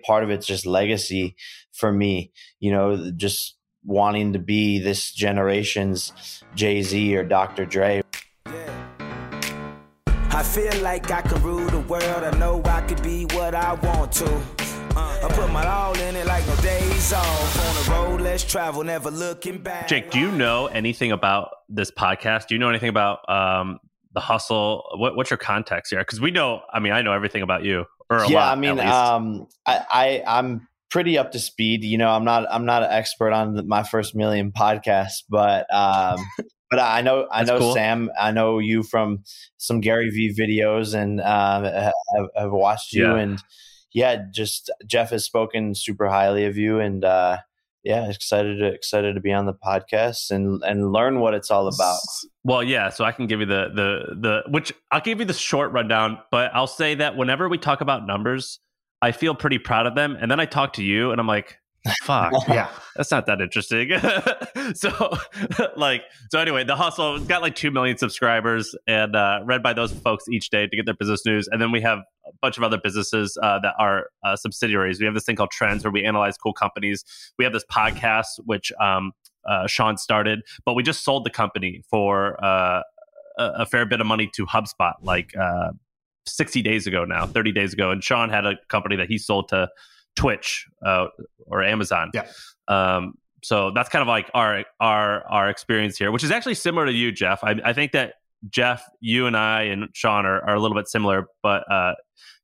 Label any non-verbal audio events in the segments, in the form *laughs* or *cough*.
part of it's just legacy for me. You know, just wanting to be this generation's Jay Z or Dr. Dre. I feel like I can rule the world. I know I could be what I want to. Uh, I put my all in it like no days off. On the road, let's travel, never looking back. Jake, do you know anything about this podcast? Do you know anything about um, the hustle? What, what's your context here? Because we know, I mean, I know everything about you. Yeah, lot, I mean, um, I, I I'm pretty up to speed. You know, I'm not I'm not an expert on the, my first million podcast, but um, *laughs* but I know I know cool. Sam. I know you from some Gary Vee videos, and um, have, have watched you. Yeah. And yeah, just Geoff has spoken super highly of you, and uh, yeah, excited to excited to be on the podcast and and learn what it's all about. Well, yeah, so I can give you the the the which I'll give you the short rundown, but I'll say that whenever we talk about numbers, I feel pretty proud of them, and then I talk to you, and I'm like, fuck *laughs* yeah. That's not that interesting. *laughs* So *laughs* like so anyway the hustle got like 2 million subscribers and uh, read by those folks each day to get their business news. And then we have a bunch of other businesses uh, that are uh, subsidiaries. We have this thing called trends where we analyze cool companies. We have this podcast which um, uh, Shaan started but we just sold the company for uh, a, a, fair bit of money to hubspot like uh, 60 days ago now 30 days ago. And Shaan had a company that he sold to Twitch uh, or Amazon. Yeah. Um, so that's kind of like our our our experience here, which is actually similar to you, Geoff. I, I think that Geoff, you and I and Shaan are, are a little bit similar, but uh,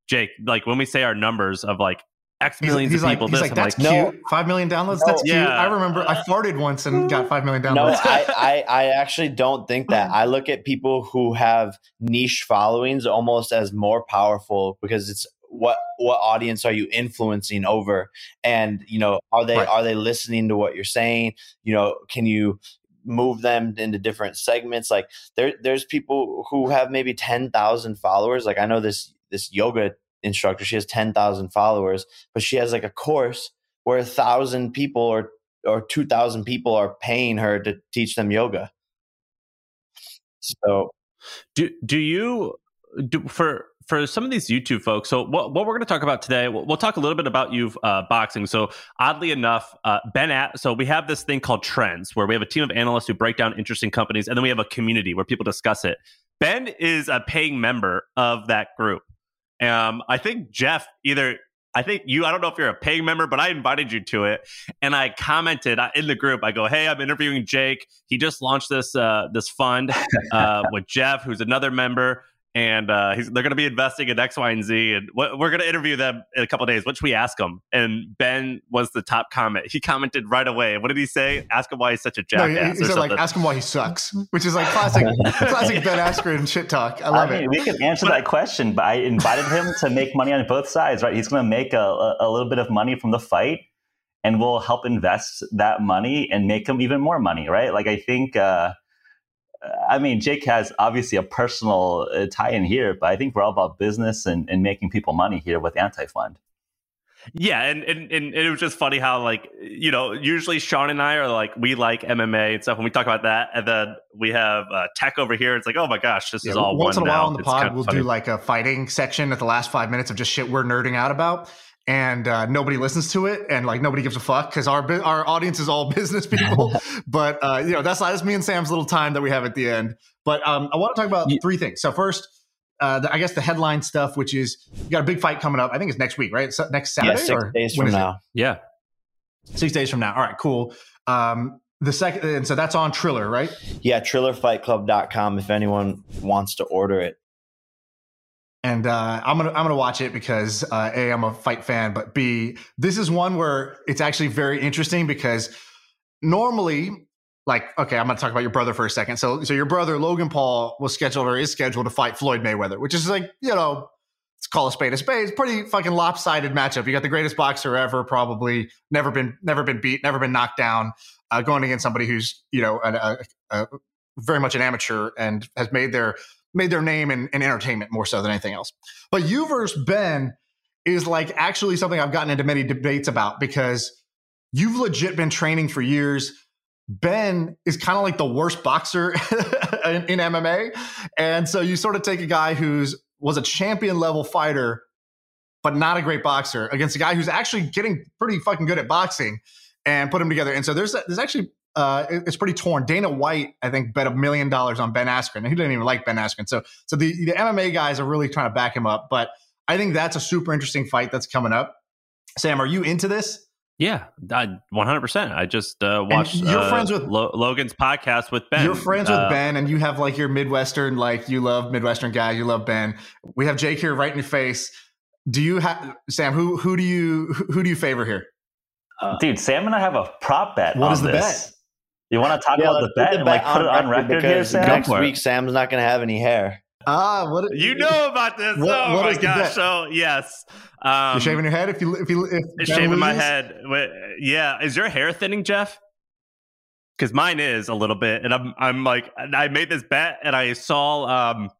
Jake, like when we say our numbers of like X millions he's, he's of people, like, he's this, like, that's like, cute. No, five million downloads. No, that's cute. Yeah. I remember I farted once and got five million downloads. No, I, *laughs* I, I actually don't think that. I look at people who have niche followings almost as more powerful because it's what what audience are you influencing over? And you know are they right. are they listening to what you're saying? You know can you move them into different segments? Like there there's people who have maybe 10,000 followers. Like I know this this yoga instructor she has 10,000 followers but she has like a course where a thousand people or or 2,000 people are paying her to teach them yoga. So do do you do for for some of these YouTube folks, so what, what we're going to talk about today, we'll, we'll, talk a little bit about you uh, boxing. So oddly enough, uh, Ben, at, so we have this thing called Trends, where we have a team of analysts who break down interesting companies, and then we have a community where people discuss it. Ben is a paying member of that group. Um, I think Geoff either I think you, I don't know if you're a paying member, but I invited you to it. And I commented in the group, I go, Hey, I'm interviewing Jake. He just launched this, uh, this fund, uh, *laughs* with Geoff, who's another member and uh, they're going to be investing in X, Y, and Z. And we're going to interview them in a couple days. What should we ask them? And Ben was the top comment. He commented right away. What did he say? Ask him why he's such a jackass. No, he, he said like, ask him why he sucks, which is like classic, *laughs* classic Ben Askren shit talk. I love I mean, it. We can answer but, that question, but I invited him to make money on both sides. Right? He's going to make a, a little bit of money from the fight, and we'll help invest that money and make him even more money. Right? Like I think. Uh, I mean, Jake has obviously a personal uh, tie in here, but I think we're all about business and, and making people money here with Anti Fund. Yeah, and, and and it was just funny how like you know usually Shaan and I are like we like MMA and stuff when we talk about that, and then we have uh, tech over here. It's like oh my gosh, this yeah, is all once in a while now. on the it's pod we'll funny. do like a fighting section at the last five minutes of just shit we're nerding out about and uh, nobody listens to it and like nobody gives a fuck because our our audience is all *laughs* business people *laughs* but uh, you know that's that's me and sam's little time that we have at the end but um, i want to talk about three things so first uh, the, I guess the headline stuff, which is you got a big fight coming up. I think it's next week, right? So next Saturday yeah, six or days from now. It? Yeah, six days from now. All right, cool. Um, the second, and so that's on Triller, right? Yeah, TrillerFightClub.com. If anyone wants to order it, and uh, I'm gonna I'm gonna watch it because uh, a I'm a fight fan, but b this is one where it's actually very interesting because normally, like, okay, I'm gonna talk about your brother for a second. So so your brother Logan Paul was scheduled or is scheduled to fight Floyd Mayweather, which is like you know. Let's call a spade a spade. It's pretty fucking lopsided matchup. You got the greatest boxer ever, probably never been never been beat, never been knocked down, uh, going against somebody who's you know a, a, a very much an amateur and has made their made their name in, in entertainment more so than anything else. But you versus Ben is like actually something I've gotten into many debates about because you've legit been training for years. Ben is kind of like the worst boxer *laughs* in, in, MMA. And so you sort of take a guy who's was a champion level fighter but not a great boxer against a guy who's actually getting pretty fucking good at boxing and put him together. And so there's there's actually uh, it's pretty torn. Dana White, I think, bet a million dollars on Ben Askren, and he didn't even like Ben Askren. So, so the, the MMA guys are really trying to back him up. But I think that's a super interesting fight that's coming up. Sam, are you into this? Yeah, one hundred percent. I just uh, watched. And you're uh, friends with- Lo- Logan's podcast with Ben. You're friends with Uh, Ben, and you have like your Midwestern, like you love Midwestern guy, you love Ben. We have Jake here right in your face. Do you have Sam? Who who do you who who do you favor here? Dude, Sam and I have a prop bet. What on is the this. bet? You want to talk Yeah, about the let's bet put and like put it on record here, Sam? next Go for it. week Sam's not going to have any hair. Ah, what You know about this? What- oh what my gosh! So yes, um, you're shaving your head if you if you if Ben shaving my head. Wait, Yeah, is your hair thinning, Geoff? Because mine is a little bit, and I'm I'm like I made this bet, and I saw um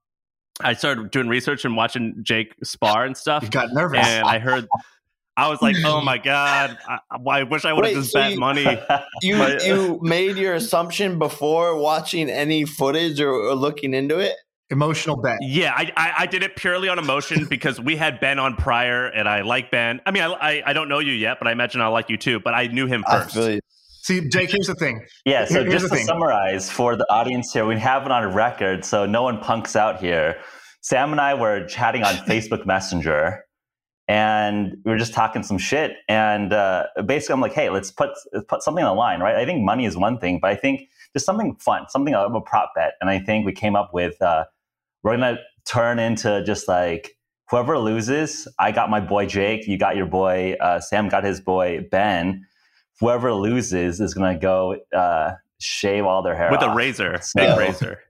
I started doing research and watching Jake spar and stuff, You got nervous. and I heard. I was like, "Oh my *laughs* god! I, I wish I would have Wait, just so bet you- money." *laughs* You But- you made your assumption before watching any footage or, or looking into it. Emotional bet. Yeah, I, I I did it purely on emotion *laughs* because we had Ben on prior, and I like Ben. I mean, I, I I don't know you yet, but I imagine I like you too. But I knew him first. feel. See, Jake, here's the thing. Yeah, so Here- here's just to thing. summarize for the audience here, we have it on record so no one punks out here. Sam and I were chatting on Facebook Messenger and we were just talking some shit. And uh, basically, I'm like, hey, let's put, let's put something on the line, right? I think money is one thing, but I think just something fun, something of a prop bet. And I think we came up with uh, we're going to turn into just like whoever loses, I got my boy Jake, you got your boy, uh, Sam got his boy Ben. Whoever loses is going to go uh, shave all their hair with a razor, So- big Yeah. razor.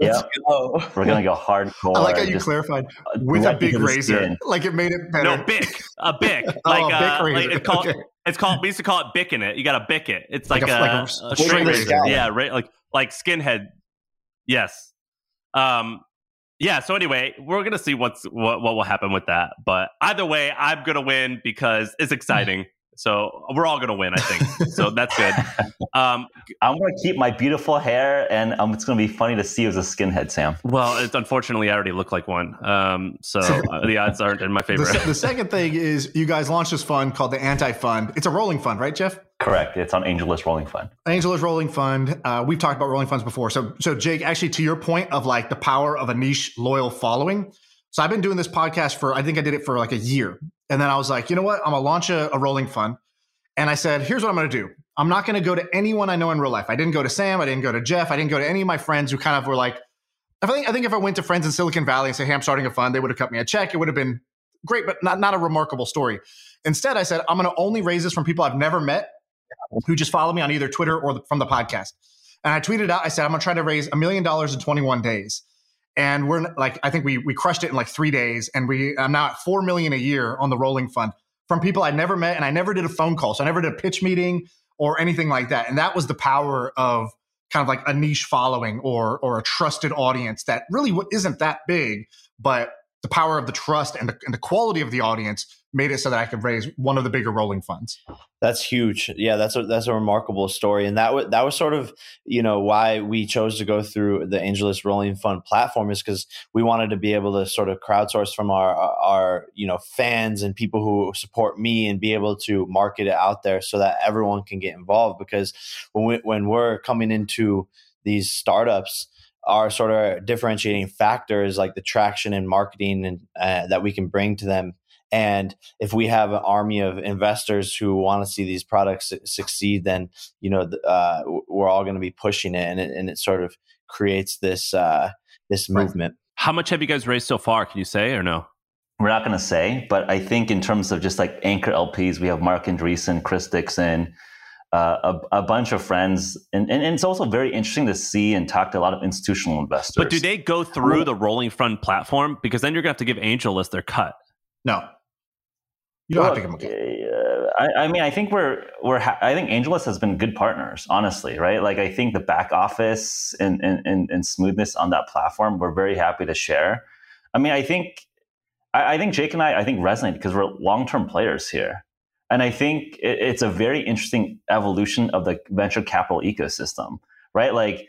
Let's Yep. go. We're going to go hardcore. I like how you just, clarified uh, with a big razor, skin. like it made it better. No, bic, a bic, *laughs* Oh, like a uh, bic like it's called. Okay. It's called. We used to call it bicking it. You got to bic it. It's Like like, a- a, like a a, straight straight razor. razor. Yeah, right. Like like skinhead. Yes. Um. Yeah. So anyway, we're gonna see what's what what will happen with that. But either way, I'm gonna win because it's *laughs* exciting. So we're all gonna win, I think. So *laughs* that's good. Um, I'm going to keep my beautiful hair, and um, it's going to be funny to see you as a skinhead, Sam. well, it's unfortunately I already look like one. Um, so uh, the odds *laughs* aren't in my favor. se- the second thing is you guys launched this fund called the Anti Fund. It's a rolling fund, right, Geoff? Correct. It's on AngelList Rolling Fund. AngelList rolling fund. Uh, we've talked about rolling funds before. So, so Jake, actually, to your point of like the power of a niche loyal following. So, I've been doing this podcast for I think I did it for like a year, and then I was like, you know what? I'm gonna launch a, a rolling fund, and I said, here's what I'm gonna do. I'm not gonna go to anyone I know in real life. I didn't go to Sam. I didn't go to Geoff. I didn't go to any of my friends who kind of were like. I think I think if I went to friends in Silicon Valley and say, hey, I'm starting a fund, they would have cut me a check. It would have been great, but not not a remarkable story. Instead, I said, I'm gonna only raise this from people I've never met who just follow me on either Twitter or the, from the podcast. And I tweeted out, I said, I'm gonna try to raise a million dollars in 21 days. And we're like, I think we we crushed it in like three days. And we I'm now at four million a year on the rolling fund from people I never met and I never did a phone call. So I never did a pitch meeting or anything like that. And that was the power of kind of like a niche following or or a trusted audience that really isn't that big, but the power of the trust and the, and the quality of the audience made it so that I could raise one of the bigger rolling funds. That's huge. Yeah, that's a that's a remarkable story, and that was that was sort of you know why we chose to go through the AngelList Rolling Fund platform is because we wanted to be able to sort of crowdsource from our our you know fans and people who support me and be able to market it out there so that everyone can get involved. Because when we, when we're coming into these startups, our sort of differentiating factor is like the traction and marketing and uh, that we can bring to them and if we have an army of investors who want to see these products succeed, then you know uh, we're all going to be pushing it, and it, and it sort of creates this uh, this movement. How much have you guys raised so far? Can you say or no? We're not going to say, but I think in terms of just like anchor LPs, we have Marc Andreessen, Chris Dixon, uh, a, a bunch of friends. And, and, and it's also very interesting to see and talk to a lot of institutional investors. But do they go through the Rolling Fund platform? Because then you're gonna have to give AngelList their cut. No. You don't Well, have to give them a uh, I, I mean, I think we're we're. Ha- I think AngelList has been good partners, honestly, right? Like, I think the back office and, and and and smoothness on that platform, we're very happy to share. I mean, I think I, I think Jake and I, I think resonate because we're long term players here, and I think it, it's a very interesting evolution of the venture capital ecosystem, right? Like,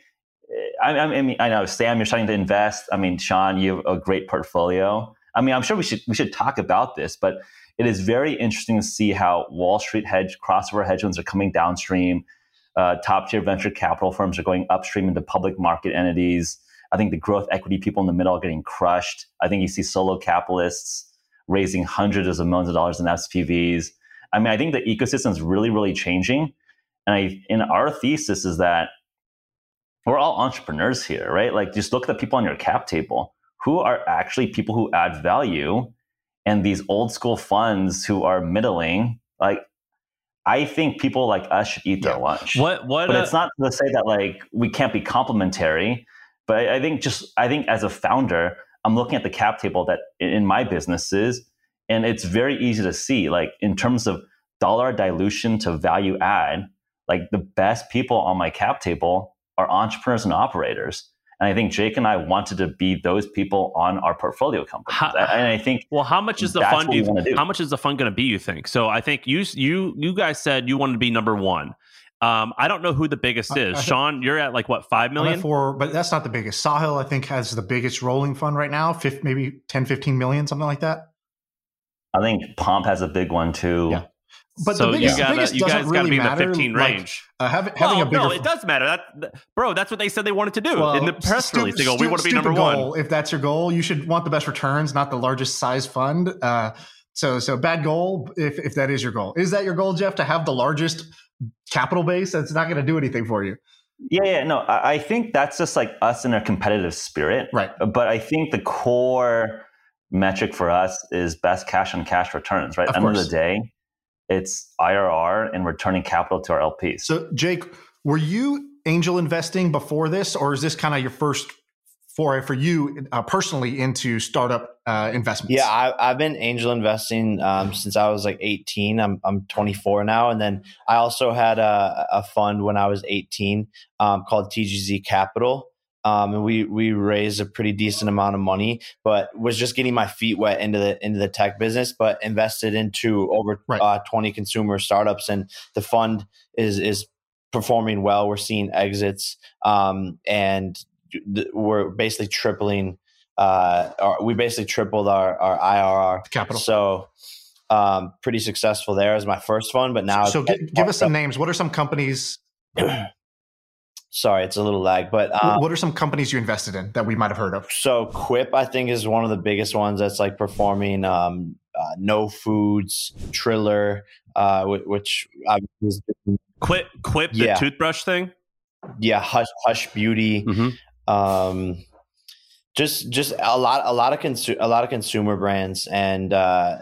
I, I mean, I know Sam, you're starting to invest. I mean, Shaan, you have a great portfolio. I mean, I'm sure we should we should talk about this, but it is very interesting to see how Wall Street hedge crossover hedge funds are coming downstream. Uh, top tier venture capital firms are going upstream into public market entities. I think the growth equity people in the middle are getting crushed. I think you see solo capitalists raising hundreds of millions of dollars in SPVs. I mean, I think the ecosystem is really, really changing. And I, in our thesis is that we're all entrepreneurs here, right? Like, just look at the people on your cap table. Who are actually people who add value? And these old school funds who are middling, like, I think people like us should eat their lunch. What? What? But uh, it's not to say that like we can't be complementary. But I, I think just I think as a founder, I'm looking at the cap table that in my businesses, and it's very easy to see like in terms of dollar dilution to value add, like the best people on my cap table are entrepreneurs and operators. And I think Jake and I wanted to be those people on our portfolio companies. How- and I think Well, how much is the That's fund? Do you, wanna do. how much is the fund going to be? You think? So I think you you you guys said you wanted to be number one. Um, I don't know who the biggest is. I- Shaan, you're at like what five million? I'm million? at four, but that's not the biggest. Sahil, I think, has the biggest rolling fund right now, fif- maybe 10, 15 million, something like that. I think Pomp has a big one too. Yeah. But so the biggest, you gotta biggest you doesn't guys gotta really be in the matter. 15 like, range. uh, having, having well, a bigger no, it does matter. That, that- bro, that's what they said they wanted to do Well, in the press stu- release. They go, "We want to be stupid number one." If that's your goal, you should want the best returns, not the largest size fund. Uh, so, so bad goal. If if that is your goal, is that your goal, Geoff, to have the largest capital base? That's not going to do anything for you, Yeah, yeah, no, I, I think that's just like us in our competitive spirit. right? But I think the core metric for us is best cash on cash returns, right? Of End of the day, it's IRR and returning capital to our LPs. So, Jake, were you angel investing before this, or is this kind of your first foray for you uh, personally into startup uh, investments? Yeah, I, I've been angel investing um, since I was like 18. I'm I'm 24 now, and then I also had a, a fund when I was 18 um, called TGZ Capital, um, and we we raised a pretty decent amount of money, but was just getting my feet wet into the into the tech business, but invested into over Right. uh, 20 consumer startups, and the fund is is performing well. We're seeing exits, um, and th- we're basically tripling. Uh, our, we basically tripled our our IRR capital. so um, pretty successful there as my first fund, but now so, it's- gi- give us some names. What are some companies? *clears throat* sorry, it's a little lag, but um, what are some companies you invested in that we might have heard of? so Quip I think is one of the biggest ones that's like performing. Um, uh, no Foods, Triller, uh, which I was, Quip, quip the Yeah. toothbrush thing. yeah, Hush Hush Beauty, Mm-hmm. um, just just a lot a lot of consu- a lot of consumer brands and uh,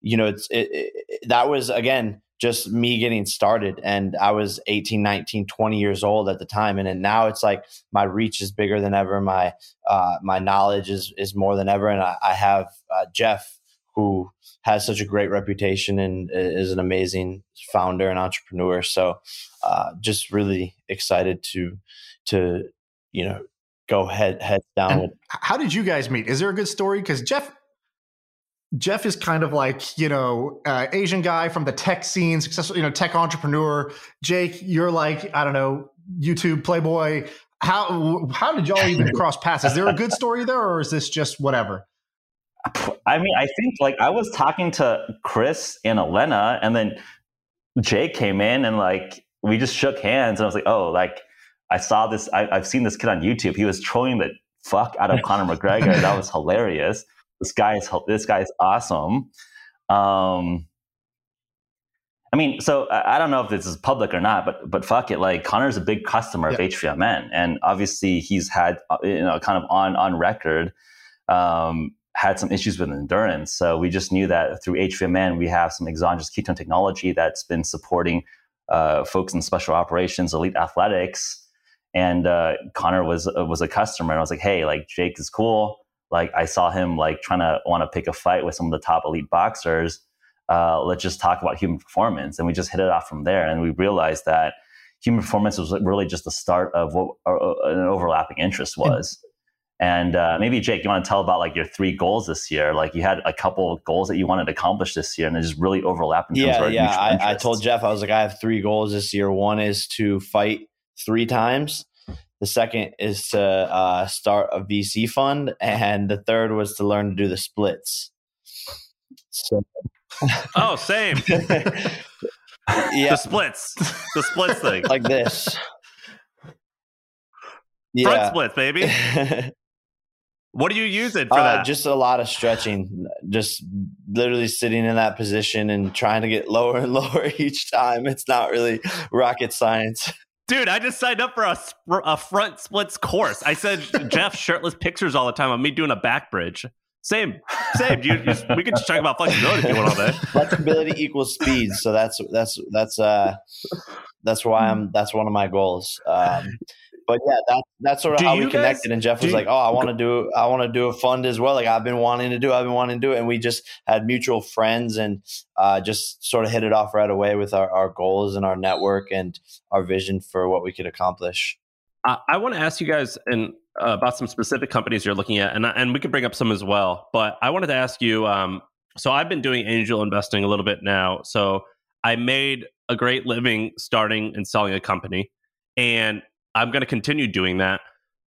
you know it's it, it, that was again just me getting started. And i was 18 19 20 years old at the time. And then now it's like my reach is bigger than ever. My uh, my knowledge is is more than ever. And i, I have uh, Geoff who has such a great reputation and is an amazing founder and entrepreneur. So uh, just really excited to to you know go head head down And with how did you guys meet? Is there a good story? Because Geoff, Geoff is kind of like you know uh, Asian guy from the tech scene, successful you know tech entrepreneur. Jake, you're like I don't know YouTube playboy. How how did y'all even *laughs* cross paths? Is there a good story there, or is this just whatever? I mean, I think like I was talking to Chris and Elena, and then Jake came in and like we just shook hands, and I was like, oh, like I saw this, I, I've seen this kid on YouTube. He was trolling the fuck out of Conor McGregor. That was *laughs* hilarious. This guy is this guy is awesome. Um, I mean, so I, don't know if this is public or not, but but fuck it, like Conor's a big customer of Yeah. HVMN, and obviously he's had uh, you know kind of on on record um, had some issues with endurance. So we just knew that through HVMN we have some exogenous ketone technology that's been supporting uh, folks in special operations, elite athletics, and uh, Connor was uh, was a customer, and I was like, hey, like Jake is cool. Like I saw him like trying to want to pick a fight with some of the top elite boxers. Uh, let's just talk about human performance, and we just hit it off from there. And we realized that human performance was really just the start of what uh, an overlapping interest was. And uh, maybe Jake, you want to tell about like your three goals this year? Like you had a couple of goals that you wanted to accomplish this year, and it just really overlapped. In terms of yeah our yeah I, I told Geoff i was like i have three goals this year one is to fight three times The second is to uh, start a VC fund, and the third was to learn to do the splits. So, *laughs* oh, same. *laughs* yeah, The splits, the splits thing, like this. front Yeah. splits, baby. *laughs* What do you use it for Uh, that? just a lot of stretching, just literally sitting in that position and trying to get lower and lower each time. It's not really rocket science. Dude, I just signed up for a, a front splits course. I said *laughs* Geoff shirtless pictures all the time of me doing a back bridge. Same, same. You, you, we could just talk about flexibility if you want all day. Flexibility equals speed, so that's that's that's uh that's why I'm that's one of my goals. Um, but yeah, that, that's sort of Do how we guys- connected. And Geoff was like, "Oh, I want to do I want to do a fund as well. Like I've been wanting to do, I've been wanting to do it." And we just had mutual friends and uh, just sort of hit it off right away with our, our goals and our network and our vision for what we could accomplish. I, I want to ask you guys and uh, about some specific companies you're looking at, and and we could bring up some as well. But I wanted to ask you. Um, so I've been doing angel investing a little bit now. So I made a great living starting and selling a company, and I'm going to continue doing that.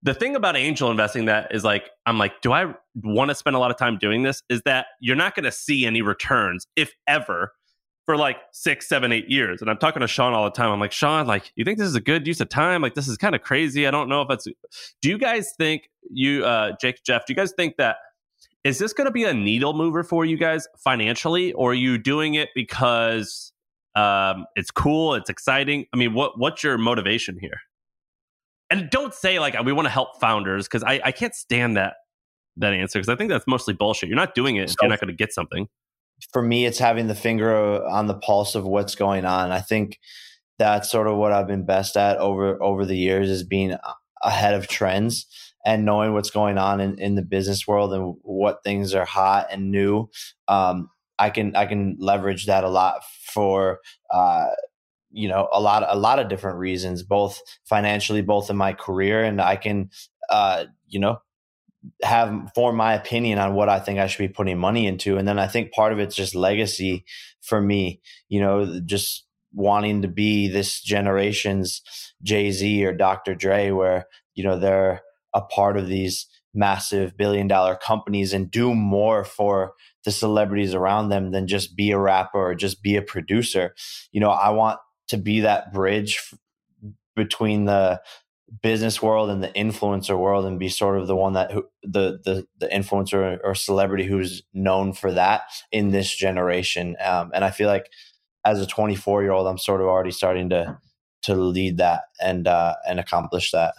The thing about angel investing that is like, I'm like, do I want to spend a lot of time doing this? Is that you're not going to see any returns, if ever, for like six, seven, eight years. And I'm talking to Shaan all the time. I'm like, Shaan, like, you think this is a good use of time? Like, this is kind of crazy. I don't know if it's. Do you guys think you, uh, Jake, Geoff? Do you guys think that is this going to be a needle mover for you guys financially, or are you doing it because um, it's cool, it's exciting? I mean, what what's your motivation here? And don't say like we want to help founders because I, I can't stand that that answer because I think that's mostly bullshit. You're not doing it if So- you're not going to get something. for me, it's having the finger on the pulse of what's going on. I think that's sort of what I've been best at over over the years is being ahead of trends and knowing what's going on in, in the business world and what things are hot and new. Um, I can I can leverage that a lot for uh, you know a lot a lot of different reasons, both financially, both in my career, and I can uh, you know have form my opinion on what I think I should be putting money into. And then I think part of it's just legacy for me, you know, just wanting to be this generation's Jay Z or Dr. Dre, where, you know, they're a part of these massive billion dollar companies and do more for the celebrities around them than just be a rapper or just be a producer. You know, I want to be that bridge between the business world and the influencer world and be sort of the one that who, the the the influencer or celebrity who's known for that in this generation um, and i feel like as a 24 year old i'm sort of already starting to to lead that and uh and accomplish that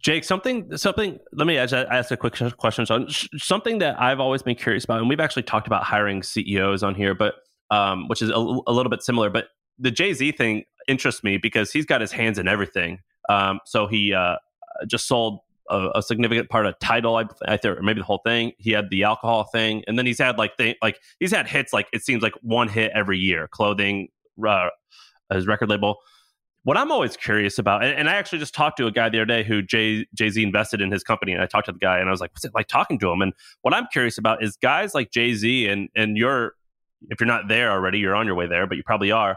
Jake, something, something. Let me ask, ask a quick question. So, something that I've always been curious about, and we've actually talked about hiring CEOs on here, but um, which is a, a little bit similar. But the Jay Z thing interests me because he's got his hands in everything. Um, so he uh, just sold a, a significant part of Tidal, I, I think, or maybe the whole thing. He had the alcohol thing, and then he's had like th- like he's had hits like it seems like one hit every year. Clothing, uh, his record label. What I'm always curious about, and, and I actually just talked to a guy the other day who Jay Jay Z invested in his company, and I talked to the guy, and I was like, "What's it like talking to him?" And what I'm curious about is guys like Jay Z, and and you're if you're not there already, you're on your way there, but you probably are.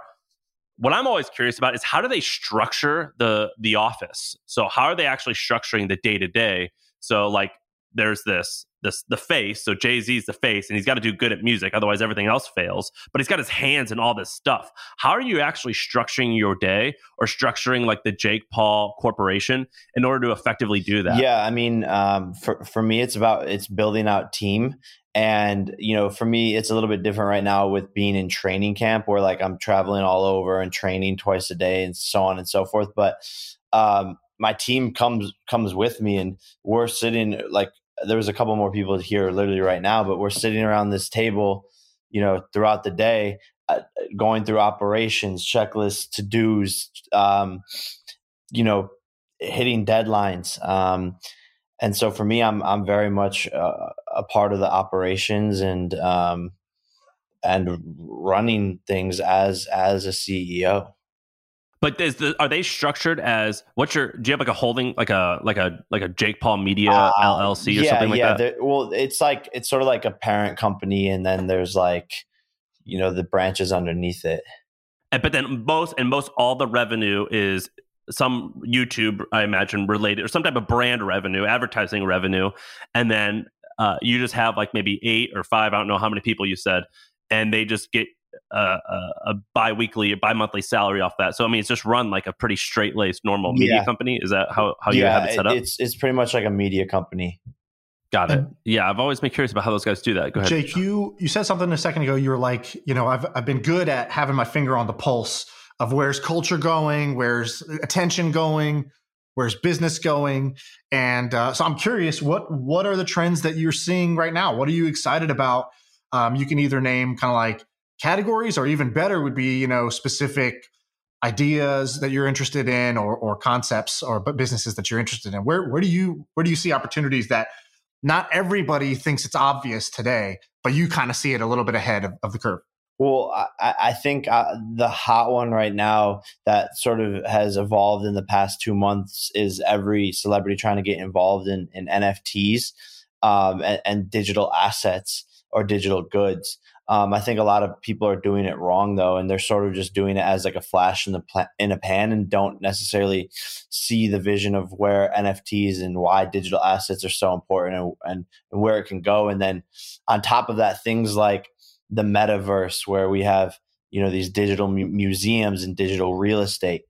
What I'm always curious about is how do they structure the the office? So how are they actually structuring the day to day? So like there's this this the face. So Jay Z's the face, and he's got to do good at music, otherwise everything else fails. But he's got his hands and all this stuff. How are you actually structuring your day or structuring like the Jake Paul Corporation in order to effectively do that? Yeah, I mean, um, for for me, it's about it's building out team, and you know, for me, it's a little bit different right now with being in training camp, where like I'm traveling all over and training twice a day, and so on and so forth. But um, my team comes comes with me, and we're sitting like there was a couple more people here literally right now, but we're sitting around this table, you know, throughout the day, uh, going through operations, checklists, to dos, um, you know, hitting deadlines. Um, and so for me, I'm I'm very much uh, a part of the operations and um, and running things as as a CEO. But is the, are they structured as what's your? Do you have like a holding like a like a like a Jake Paul Media Uh, LLC or yeah, something like yeah. that? there- Well, it's like it's sort of like a parent company, and then there's like you know the branches underneath it. And, but then most and most all the revenue is some YouTube, I imagine, related or some type of brand revenue, advertising revenue, and then uh, you just have like maybe eight or five, I don't know how many people you said, and they just get a, a, a bi-weekly, a bi-monthly salary off that. So I mean, it's just run like a pretty straight-laced normal media Yeah. company. Is that how how you yeah, have it set up? It's it's pretty much like a media company. Got it. Yeah, I've always been curious about how those guys do that. Go ahead. Jake, you you said something a second ago. You were like, you know, I've I've been good at having my finger on the pulse of where's culture going, where's attention going, where's business going, and uh, so I'm curious, what what are the trends that you're seeing right now? What are you excited about? Um, you can either name kind of like categories, or even better would be you know specific ideas that you're interested in, or or concepts, or businesses that you're interested in. Where where do you where do you see opportunities that not everybody thinks it's obvious today, but you kind of see it a little bit ahead of, of the curve. Well, I, I think uh, the hot one right now that sort of has evolved in the past two months is every celebrity trying to get involved in, in NFTs um, and, and digital assets or digital goods. Um, I think a lot of people are doing it wrong though, and they're sort of just doing it as like a flash in the in a pan, and don't necessarily see the vision of where NFTs and why digital assets are so important and, and where it can go. And then on top of that, things like the metaverse, where we have you know these digital mu- museums and digital real estate.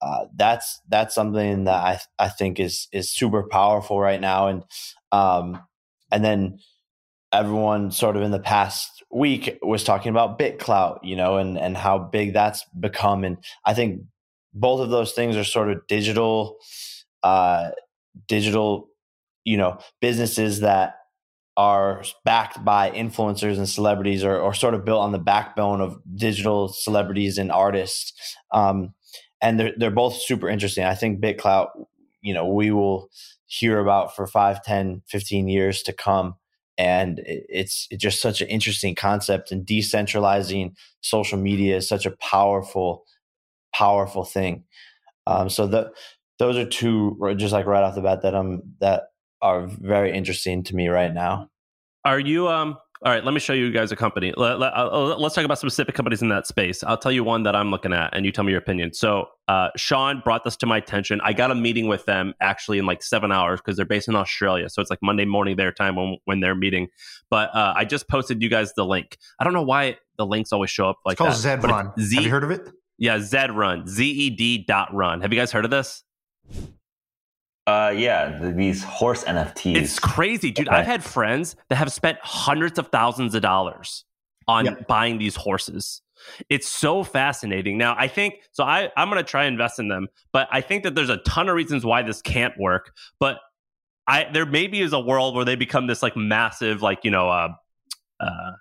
Uh, that's that's something that I I think is is super powerful right now, and um, and then everyone sort of in the past week was talking about BitClout, you know, and and how big that's become. And I think both of those things are sort of digital, uh, digital, you know, businesses that are backed by influencers and celebrities, or, or sort of built on the backbone of digital celebrities and artists. Um, and they're they're both super interesting. I think BitClout, you know, we will hear about for 5, 10, 15 years to come and it's, it's just such an interesting concept and decentralizing social media is such a powerful powerful thing um, so the, those are two just like right off the bat that i'm that are very interesting to me right now Are you um all right, let me show you guys a company. Let, let, uh, let's talk about specific companies in that space. I'll tell you one that I'm looking at, and you tell me your opinion. So, uh, Shaan brought this to my attention. I got a meeting with them actually in like seven hours because they're based in Australia. So it's like Monday morning their time when, when they're meeting. But uh, I just posted you guys the link. I don't know why the links always show up like it's called that. Zed but Run. Z- Have you heard of it? Yeah, Zed Run, Z E D dot run. Have you guys heard of this? Uh, yeah, these horse NFTs. It's crazy, dude. Okay. I've had friends that have spent hundreds of thousands of dollars on Yep. buying these horses. It's so fascinating. Now, I think so. I I'm going to try invest in them, but I think that there's a ton of reasons why this can't work. But I there maybe is a world where they become this like massive, like you know, uh, uh,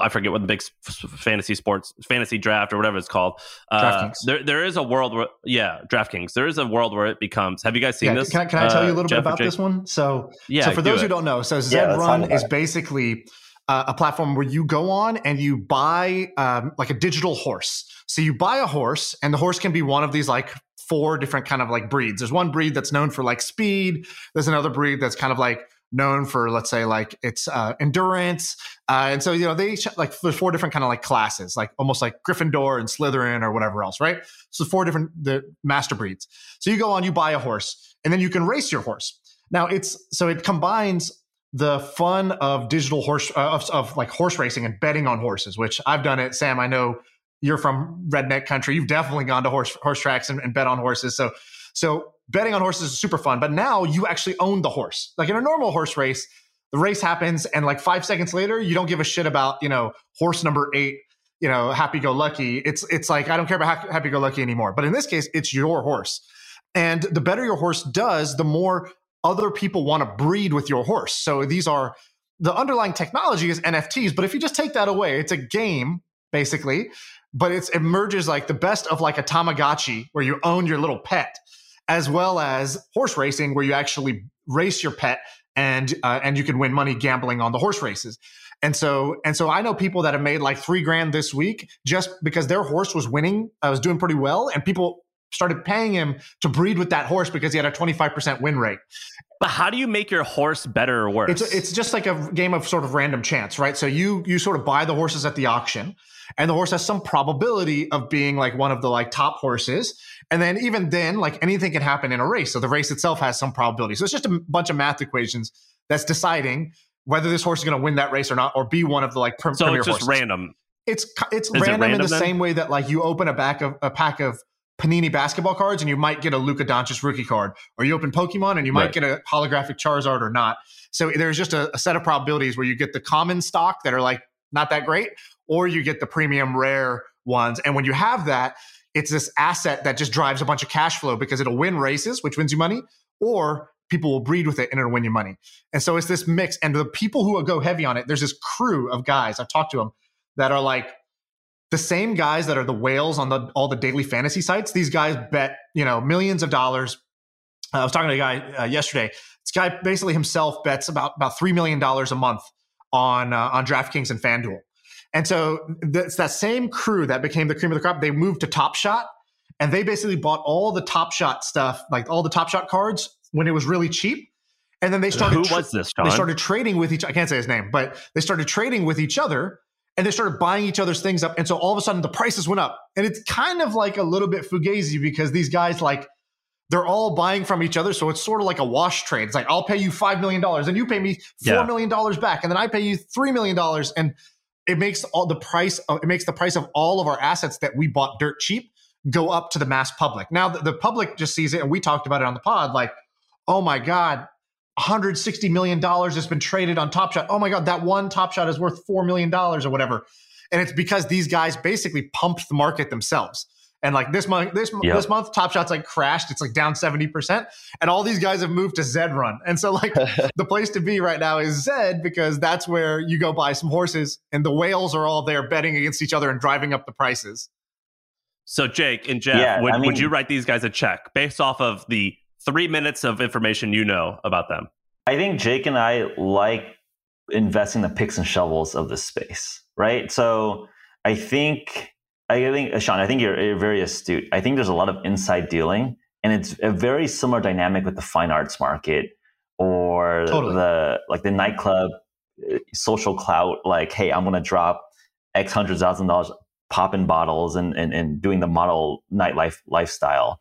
I forget what the big fantasy sports fantasy draft or whatever it's called. Uh, DraftKings. there there is a world where yeah, DraftKings. There is a world where it becomes. Have you guys seen Yeah, this? can, I, can I tell you a uh, little Geoff bit about this one? So, Yeah. so for those it. who don't know, so Zed talk Run is basically uh, a platform where you go on and you buy um, like a digital horse. So you buy a horse, and the horse can be one of these like four different kind of like breeds. There's one breed that's known for like speed. There's another breed that's kind of like known for let's say like its uh, endurance. Uh, and so you know they each like there's four different kind of like classes, like almost like Gryffindor and Slytherin or whatever else, right? So four different the master breeds. So you go on, you buy a horse, and then you can race your horse. Now it's so it combines the fun of digital horse uh, of, of like horse racing and betting on horses, which I've done it. Sam, I know you're from redneck country. You've definitely gone to horse horse tracks and, and bet on horses. So so betting on horses is super fun. But now you actually own the horse. Like in a normal horse race, the race happens, and like five seconds later, you don't give a shit about you know horse number eight. You know, happy go lucky. It's it's like I don't care about happy go lucky anymore. But in this case, it's your horse. And the better your horse does, the more other people want to breed with your horse. So these are the underlying technology is NFTs, but if you just take that away, it's a game basically, but it's it merges like the best of like a Tamagotchi where you own your little pet, as well as horse racing where you actually race your pet and uh, and you can win money gambling on the horse races. And so and so I know people that have made like three grand this week just because their horse was winning, uh, was doing pretty well, and people started paying him to breed with that horse because he had a 25% win rate. But how do you make your horse better or worse? It's it's just like a game of sort of random chance, right? So you you sort of buy the horses at the auction, and the horse has some probability of being like one of the like top horses. And then even then, like anything can happen in a race. So the race itself has some probability. So it's just a bunch of math equations that's deciding whether this horse is going to win that race or not, or be one of the like so premier it's just horses. random. It's it's it random, in the then? same way that like you open a back of a pack of Panini basketball cards and you might get a Luka Doncic rookie card, or you open Pokemon and you might Right. get a holographic Charizard or not. So there's just a, a set of probabilities where you get the common stock that are like not that great, or you get the premium rare ones. And when you have that, it's this asset that just drives a bunch of cash flow because it'll win races, which wins you money, or people will breed with it and it'll win you money. And so it's this mix. And the people who go heavy on it, there's this crew of guys I've talked to them that are like the same guys that are the whales on the all the daily fantasy sites. These guys bet you know millions of dollars. Uh, I was talking to a guy uh, yesterday. This guy basically himself bets about about three million dollars a month on uh, on DraftKings and FanDuel. And so it's that same crew that became the cream of the crop. They moved to Top Shot, and they basically bought all the Top Shot stuff, like all the Top Shot cards, when it was really cheap. And then they started. Who was this, John? they started trading with each. I can't say his name, but they started trading with each other, and they started buying each other's things up. And so all of a sudden, the prices went up, and it's kind of like a little bit fugazi because these guys like they're all buying from each other. So it's sort of like a wash trade. It's like I'll pay you five million dollars, and you pay me four Yeah. million dollars back, and then I pay you three million dollars, and it makes all the price. Of, it makes the price of all of our assets that we bought dirt cheap go up to the mass public. Now the, the public just sees it, and we talked about it on the pod. Like, oh my god, 160 million dollars has been traded on Top Shot. Oh my god, that one Top Shot is worth four million dollars or whatever. And it's because these guys basically pumped the market themselves. And like this month, this Yep. this month, Top Shot's like crashed. It's like down 70%. And all these guys have moved to Zed Run. And so like *laughs* the place to be right now is Zed because that's where you go buy some horses and the whales are all there betting against each other and driving up the prices. So Jake and Geoff, Yeah, would, I would you write these guys a check based off of the three minutes of information you know about them? I think Jake and I like investing the picks and shovels of this space, right? So I think, I think, uh, Shaan, I think you're, you're very astute. I think there's a lot of inside dealing, and it's a very similar dynamic with the fine arts market or Totally. the like the nightclub uh, social clout. Like, hey, I'm going to drop X hundred thousand dollars popping bottles and, and and doing the model nightlife lifestyle.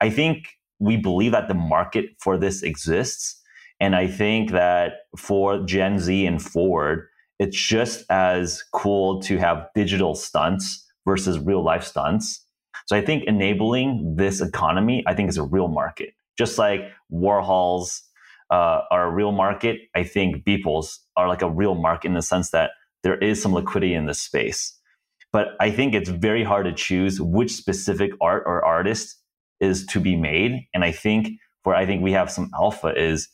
I think we believe that the market for this exists. And I think that for Gen Z and forward, it's just as cool to have digital stunts versus real life stunts. So I think enabling this economy, I think is a real market. Just like Warhols uh, are a real market, I think Beeples are like a real market in the sense that there is some liquidity in this space. But I think it's very hard to choose which specific art or artist is to be made. And I think where I think we have some alpha is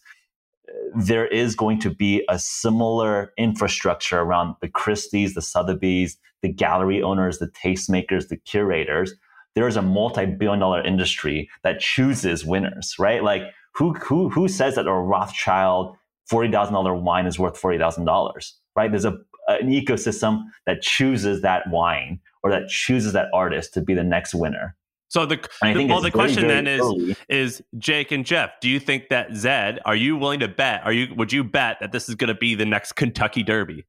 there is going to be a similar infrastructure around the Christie's, the Sotheby's, the gallery owners, the tastemakers, the curators. There is a multi-billion dollar industry that chooses winners, right? Like who who who says that a Rothschild forty thousand dollar wine is worth forty thousand dollars, right? There's a an ecosystem that chooses that wine or that chooses that artist to be the next winner. So the, the- well, the very, question very then is early. is Jake and Geoff, do you think that Zed, are you willing to bet? Are you would you bet that this is going to be the next Kentucky Derby?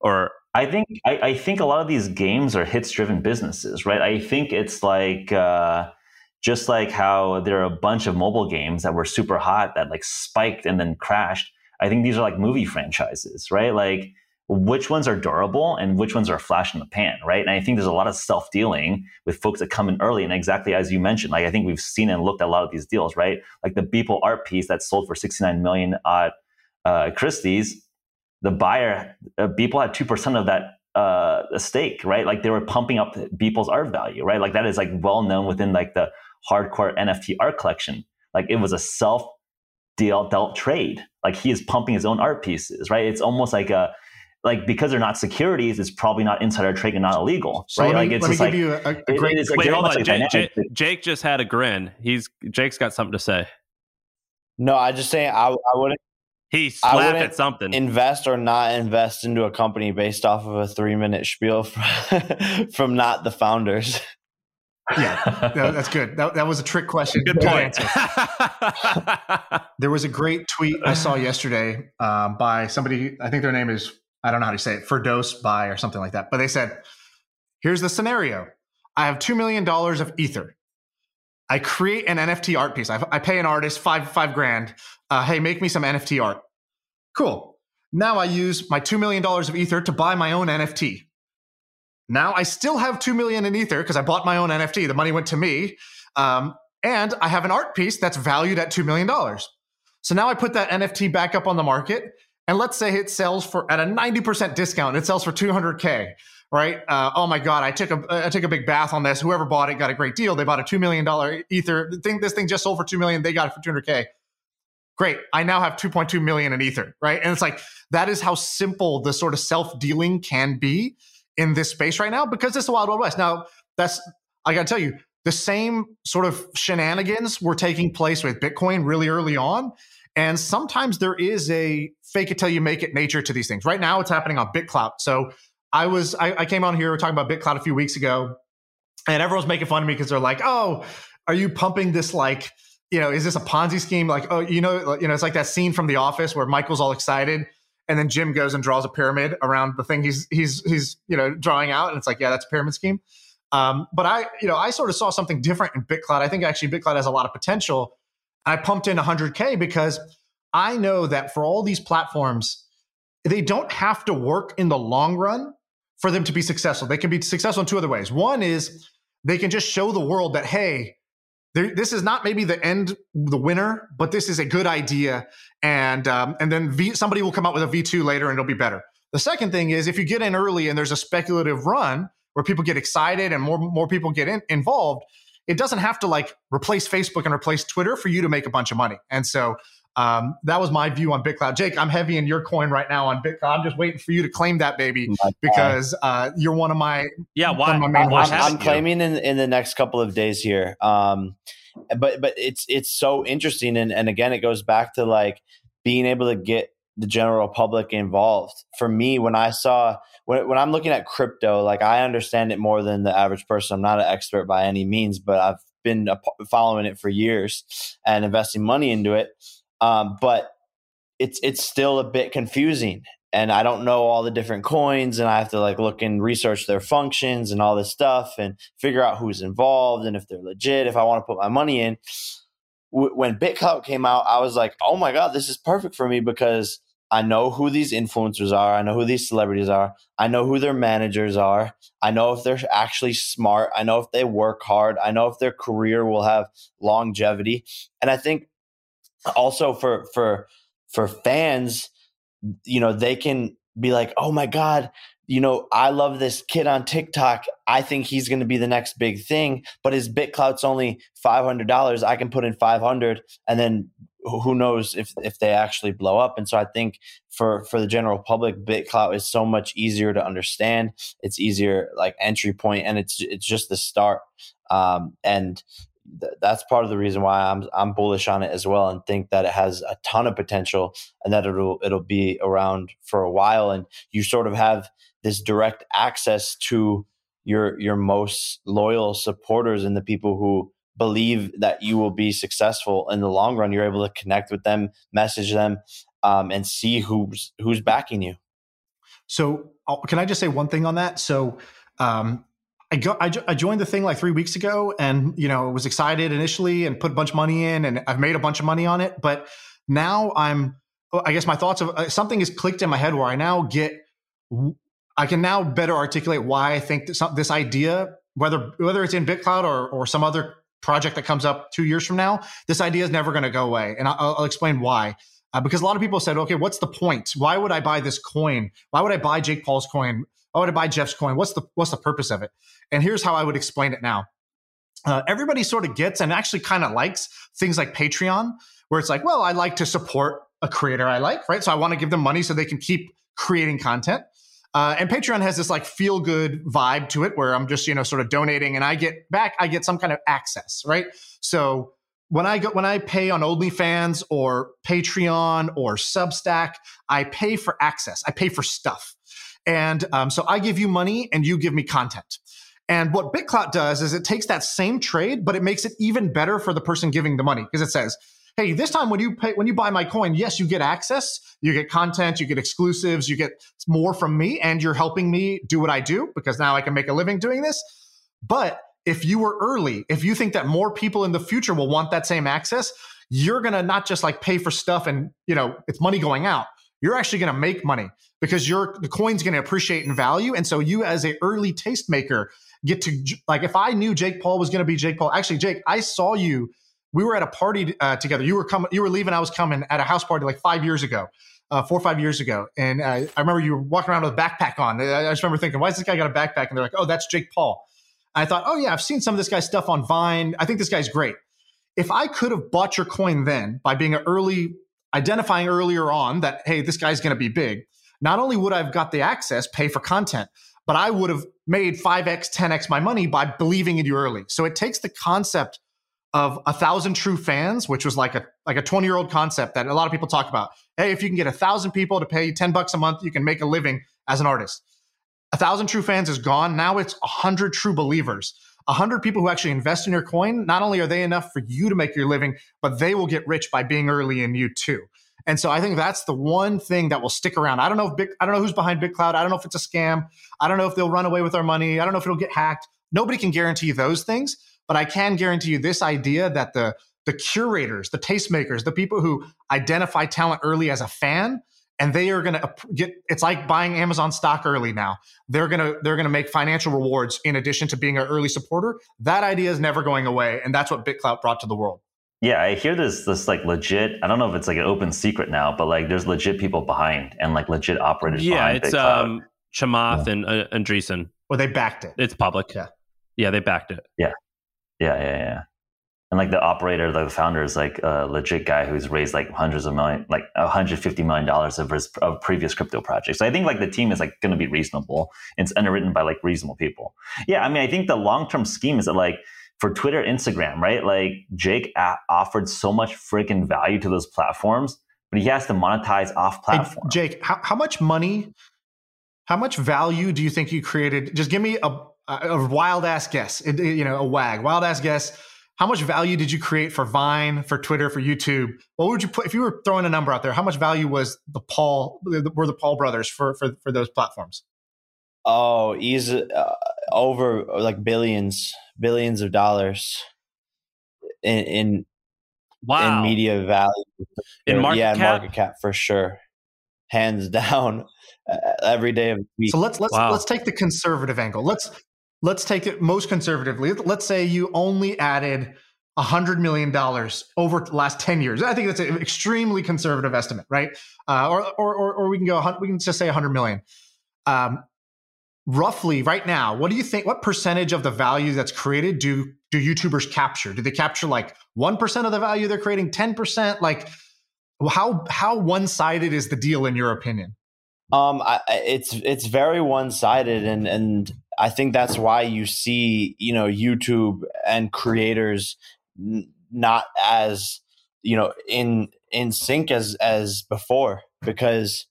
Or I think I, I think a lot of these games are hits driven businesses, right? I think it's like uh, just like how there are a bunch of mobile games that were super hot that like spiked and then crashed. I think these are like movie franchises, right? Like which ones are durable and which ones are a flash in the pan, right? And I think there's a lot of self dealing with folks that come in early. And exactly as you mentioned, like I think we've seen and looked at a lot of these deals, right? Like the Beeple art piece that sold for 69 million at uh, Christie's, the buyer, uh, Beeple had 2% of that uh, stake, right? Like they were pumping up Beeple's art value, right? Like that is like well known within like the hardcore NFT art collection. Like it was a self deal dealt trade. Like he is pumping his own art pieces, right? It's almost like a like because they're not securities, it's probably not insider trading, not illegal, So right? let like it's let me just give like you a, a it- great it is wait, hold on. Jake. Jake, Jake just had a grin. He's Jake's got something to say. No, I just say I, I wouldn't He I slapped at something. invest or not invest into a company based off of a three minute spiel from, *laughs* from not the founders. Yeah, that- that's good. That, that was a trick question. Good point. answer. *laughs* There was a great tweet I saw yesterday um, by somebody. I think their name is I don't know how to say it. Ferdos buy or something like that. But they said here's the scenario I have $2 million of Ether. I create an NFT art piece. I, I pay an artist five, five grand. Uh, hey, make me some NFT art. Cool. Now I use my $2 million of Ether to buy my own NFT. Now I still have 2 million in Ether because I bought my own NFT. The money went to me. Um, and I have an art piece that's valued at $2 million. So now I put that NFT back up on the market. And let's say it sells for at a 90% discount. It sells for 200K, right? Uh, oh my God, I took a, I took a big bath on this. Whoever bought it got a great deal. They bought a $2 million Ether. Thing, this thing just sold for 2 million. They got it for 200K. Great. I now have 2.2 million in Ether, right? And it's like, that is how simple the sort of self dealing can be in this space right now because it's the wild, wild west. Now, that's, I got to tell you, the same sort of shenanigans were taking place with Bitcoin really early on. And sometimes there is a fake it till you make it nature to these things. Right now, it's happening on BitClout. So I was, I, I came on here, we talking about BitClout a few weeks ago, and everyone's making fun of me because they're like, oh, are you pumping this like, you know, is this a Ponzi scheme? Like, oh, you know, you know, it's like that scene from The Office where Michael's all excited and then Jim goes and draws a pyramid around the thing he's he's he's you know drawing out, and it's like, yeah, that's a pyramid scheme. Um, but I, you know, I sort of saw something different in BitClout. I think actually BitClout has a lot of potential. I pumped in 100k because I know that for all these platforms, they don't have to work in the long run for them to be successful. They can be successful in two other ways. One is they can just show the world that hey, this is not maybe the end, the winner, but this is a good idea, and um, and then v, somebody will come out with a V two later, and it'll be better. The second thing is if you get in early and there's a speculative run where people get excited and more more people get in, involved, it doesn't have to like replace Facebook and replace Twitter for you to make a bunch of money. And so um, that was my view on BitClout. Jake, I'm heavy in your coin right now on BitClout. I'm just waiting for you to claim that baby because uh, you're one of my yeah. Why? My I'm, I'm claiming in in the next couple of days here. Um, but but it's it's so interesting, and and again, it goes back to like being able to get the general public involved. For me, when I saw when, when I'm looking at crypto, like I understand it more than the average person. I'm not an expert by any means, but I've been following it for years and investing money into it. Um, but it's it's still a bit confusing, and I don't know all the different coins, and I have to like look and research their functions and all this stuff, and figure out who's involved and if they're legit. If I want to put my money in. when BitClout came out, I was like, "Oh my god, this is perfect for me because I know who these influencers are. I know who these celebrities are. I know who their managers are. I know if they're actually smart. I know if they work hard. I know if their career will have longevity. And I think also for for for fans, you know, they can be like, "Oh my god, you know, I love this kid on TikTok. I think he's going to be the next big thing, but his BitClout's only $500. I can put in 500 and then who knows if if they actually blow up. And so i think for for the general public bitclout is so much easier to understand. It's easier like entry point and it's it's just the start. Um, and th- that's part of the reason why i'm i'm bullish on it as well and think that it has a ton of potential and that it'll it'll be around for a while. And you sort of have this direct access to your your most loyal supporters and the people who believe that you will be successful in the long run, you're able to connect with them, message them, um, and see who's who's backing you. So, can I just say one thing on that? So, um, I, go, I, I, joined the thing like three weeks ago, and you know was excited initially and put a bunch of money in, and I've made a bunch of money on it. But now I'm, I guess my thoughts of uh, something has clicked in my head where I now get, I can now better articulate why I think this, this idea, whether whether it's in BitClout or or some other project that comes up two years from now, this idea is never going to go away. And I'll, I'll explain why. Uh, because a lot of people said, okay, what's the point? Why would I buy this coin? Why would I buy Jake Paul's coin? Why would I buy Geoff's coin? What's the what's the purpose of it? And here's how I would explain it now. Uh, everybody sort of gets and actually kind of likes things like Patreon, where it's like, well, I like to support a creator I like, right? So I want to give them money so they can keep creating content. Uh, and Patreon has this like feel good vibe to it where I'm just, you know, sort of donating and I get back, I get some kind of access, right? So when I go, when I pay on OnlyFans or Patreon or Substack, I pay for access. I pay for stuff. And um, so I give you money and you give me content. And what BitClout does is it takes that same trade, but it makes it even better for the person giving the money because it says, hey, this time when you pay when you buy my coin, yes, you get access, you get content, you get exclusives, you get more from me, and you're helping me do what I do because now I can make a living doing this. But if you were early, if you think that more people in the future will want that same access, you're gonna not just like pay for stuff and you know it's money going out. You're actually gonna make money because your the coin's gonna appreciate in value. And so you as a early tastemaker get to like if I knew Jake Paul was gonna be Jake Paul, actually, Jake, I saw you. We were at a party uh, together. You were coming, you were leaving, I was coming at a house party like five years ago. Uh, four or five years ago. And uh, I remember you were walking around with a backpack on. I just remember thinking, why does this guy got a backpack? And they're like, oh, that's Jake Paul. I thought, oh yeah, I've seen some of this guy's stuff on Vine. I think this guy's great. If I could have bought your coin then by being an early, identifying earlier on that, hey, this guy's going to be big, not only would I've got the access, pay for content, but I would have made 5x, 10x my money by believing in you early. So it takes the concept of a thousand true fans, which was like a like a 20 year old concept that a lot of people talk about. Hey, if you can get a thousand people to pay you 10 bucks a month, you can make a living as an artist a thousand true fans is gone. Now it's a hundred true believers. A hundred people who actually invest in your coin. Not only are they enough for you to make your living, but they will get rich by being early in you too. And so I think that's the one thing that will stick around. I don't know if big, I don't know who's behind BitClout. I don't know if it's a scam. I don't know if they'll run away with our money. I don't know if it'll get hacked. Nobody can guarantee those things, but I can guarantee you this idea that the the curators, the tastemakers, the people who identify talent early as a fan, and they are going to get it's like buying amazon stock early now. They're going to they're going to make financial rewards in addition to being an early supporter. That idea is never going away and that's what bitclout brought to the world. Yeah i hear this this like legit i don't know if it's like an open secret now but like there's legit people behind and like legit operators behind. yeah it's BitClout. um chamath yeah. and uh, andreessen. Well they backed it. It's public. Yeah. Yeah they backed it. Yeah yeah yeah yeah and like the operator, the founder is like a legit guy who's raised like hundreds of million, like 150 million dollars of his of previous crypto projects. So I think like the team is like going to be reasonable. It's underwritten by like reasonable people. Yeah, I mean, I think the long term scheme is that like for Twitter, Instagram, right? Like Jake a- offered so much freaking value to those platforms, but he has to monetize off platform. Hey, Jake, how, how much money, how much value do you think you created? Just give me a, a wild ass guess. It, you know, a wag, wild ass guess how much value did you create for Vine, for Twitter, for YouTube? What would you put if you were throwing a number out there? How much value was the Paul were the Paul brothers for for for those platforms? Oh, he's uh, over like billions, billions of dollars in in, wow. in media value. In market yeah, cap? market cap for sure, hands *laughs* down. Uh, every day of the week. So let's let's wow. let's take the conservative angle. Let's let's take it most conservatively. Let's say you only added $100 million over the last 10 years. I think that's an extremely conservative estimate, right? Uh, or, or, or, we can go, we can just say 100 million. Um, roughly right now, what do you think, what percentage of the value that's created do, do YouTubers capture? Do they capture like 1% of the value they're creating, 10%? Like how, how one-sided is the deal in your opinion? Um, I, it's, it's very one-sided and, and I think that's why you see, you know, YouTube and creators n- not as, you know, in in sync as as before because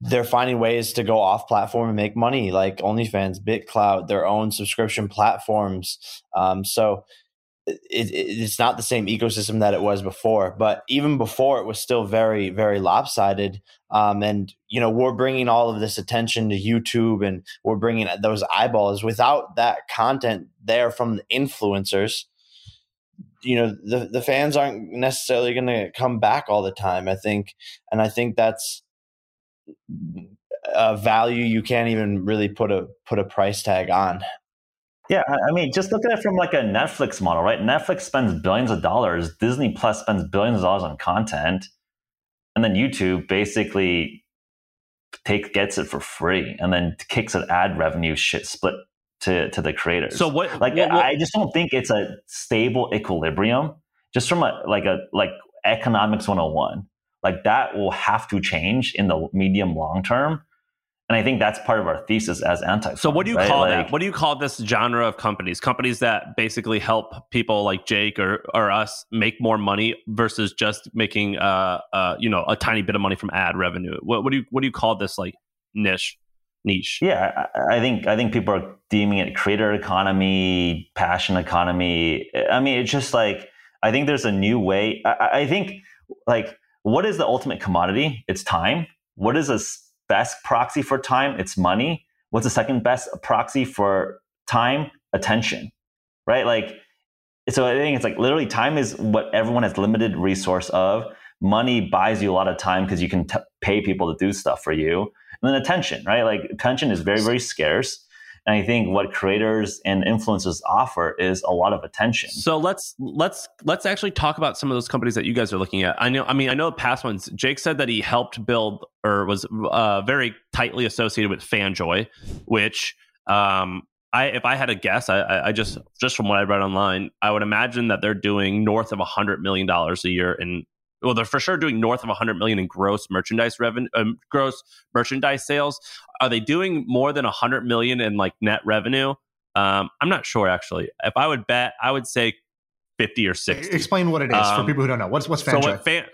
they're finding ways to go off platform and make money like OnlyFans, BitClout, their own subscription platforms. Um, so it, it, it's not the same ecosystem that it was before. But even before, it was still very, very lopsided. Um, and you know, we're bringing all of this attention to YouTube, and we're bringing those eyeballs. Without that content there from the influencers, you know, the the fans aren't necessarily going to come back all the time. I think, and I think that's a value you can't even really put a put a price tag on. Yeah, I mean, just look at it from like a Netflix model, right? Netflix spends billions of dollars, Disney Plus spends billions of dollars on content, and then YouTube basically take gets it for free and then kicks an ad revenue shit split to to the creators. So what? Like, what, what, I just don't think it's a stable equilibrium. Just from a like a like economics 101, like that will have to change in the medium long term and I think that's part of our thesis as anti. So what do you right? call like, that? What do you call this genre of companies? Companies that basically help people like Jake or, or us make more money versus just making uh uh you know a tiny bit of money from ad revenue. What, what do you what do you call this like niche? Niche. Yeah, I think I think people are deeming it creator economy, passion economy. I mean, it's just like I think there's a new way. I, I think like what is the ultimate commodity? It's time. What is the best proxy for time? It's money. What's the second best proxy for time? Attention, right? Like, so I think it's like literally time is what everyone has limited resource of. Money buys you a lot of time because you can t- pay people to do stuff for you. And then attention, right? Like attention is very, very scarce. And I think what creators and influencers offer is a lot of attention. So let's let's let's actually talk about some of those companies that you guys are looking at. I know, I mean, I know past ones. Jake said that he helped build or was uh, very tightly associated with FanJoy, which um, I if I had a guess, I, I just just from what I read online, I would imagine that they're doing north of hundred million dollars a year in well, they're for sure doing north of 100 million in gross merchandise revenue, um, gross merchandise sales. Are they doing more than 100 million in like net revenue? Um, I'm not sure actually. If I would bet, I would say 50 or 60. Explain what it is um, for people who don't know. What's what's FanJoy? So what fan,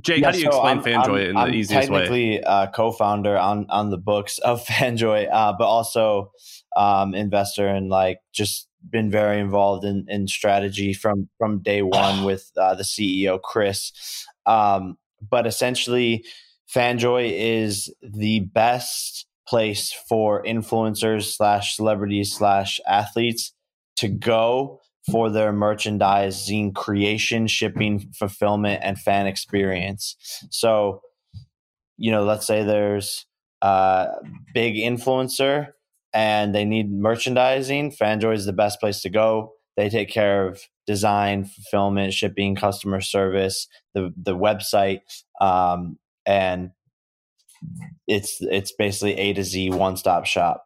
Jake, yeah, how do you explain so FanJoy I'm, in the I'm easiest way? I'm technically, uh, co-founder on on the books of *laughs* FanJoy, uh, but also um, investor and like just been very involved in, in strategy from from day one *sighs* with uh, the CEO Chris. Um, but essentially, FanJoy is the best place for influencers slash celebrities slash athletes to go for their merchandising creation, shipping, fulfillment, and fan experience. So, you know, let's say there's a big influencer and they need merchandising, Fanjoy is the best place to go. They take care of design, fulfillment, shipping, customer service, the the website, um, and it's it's basically A to Z one stop shop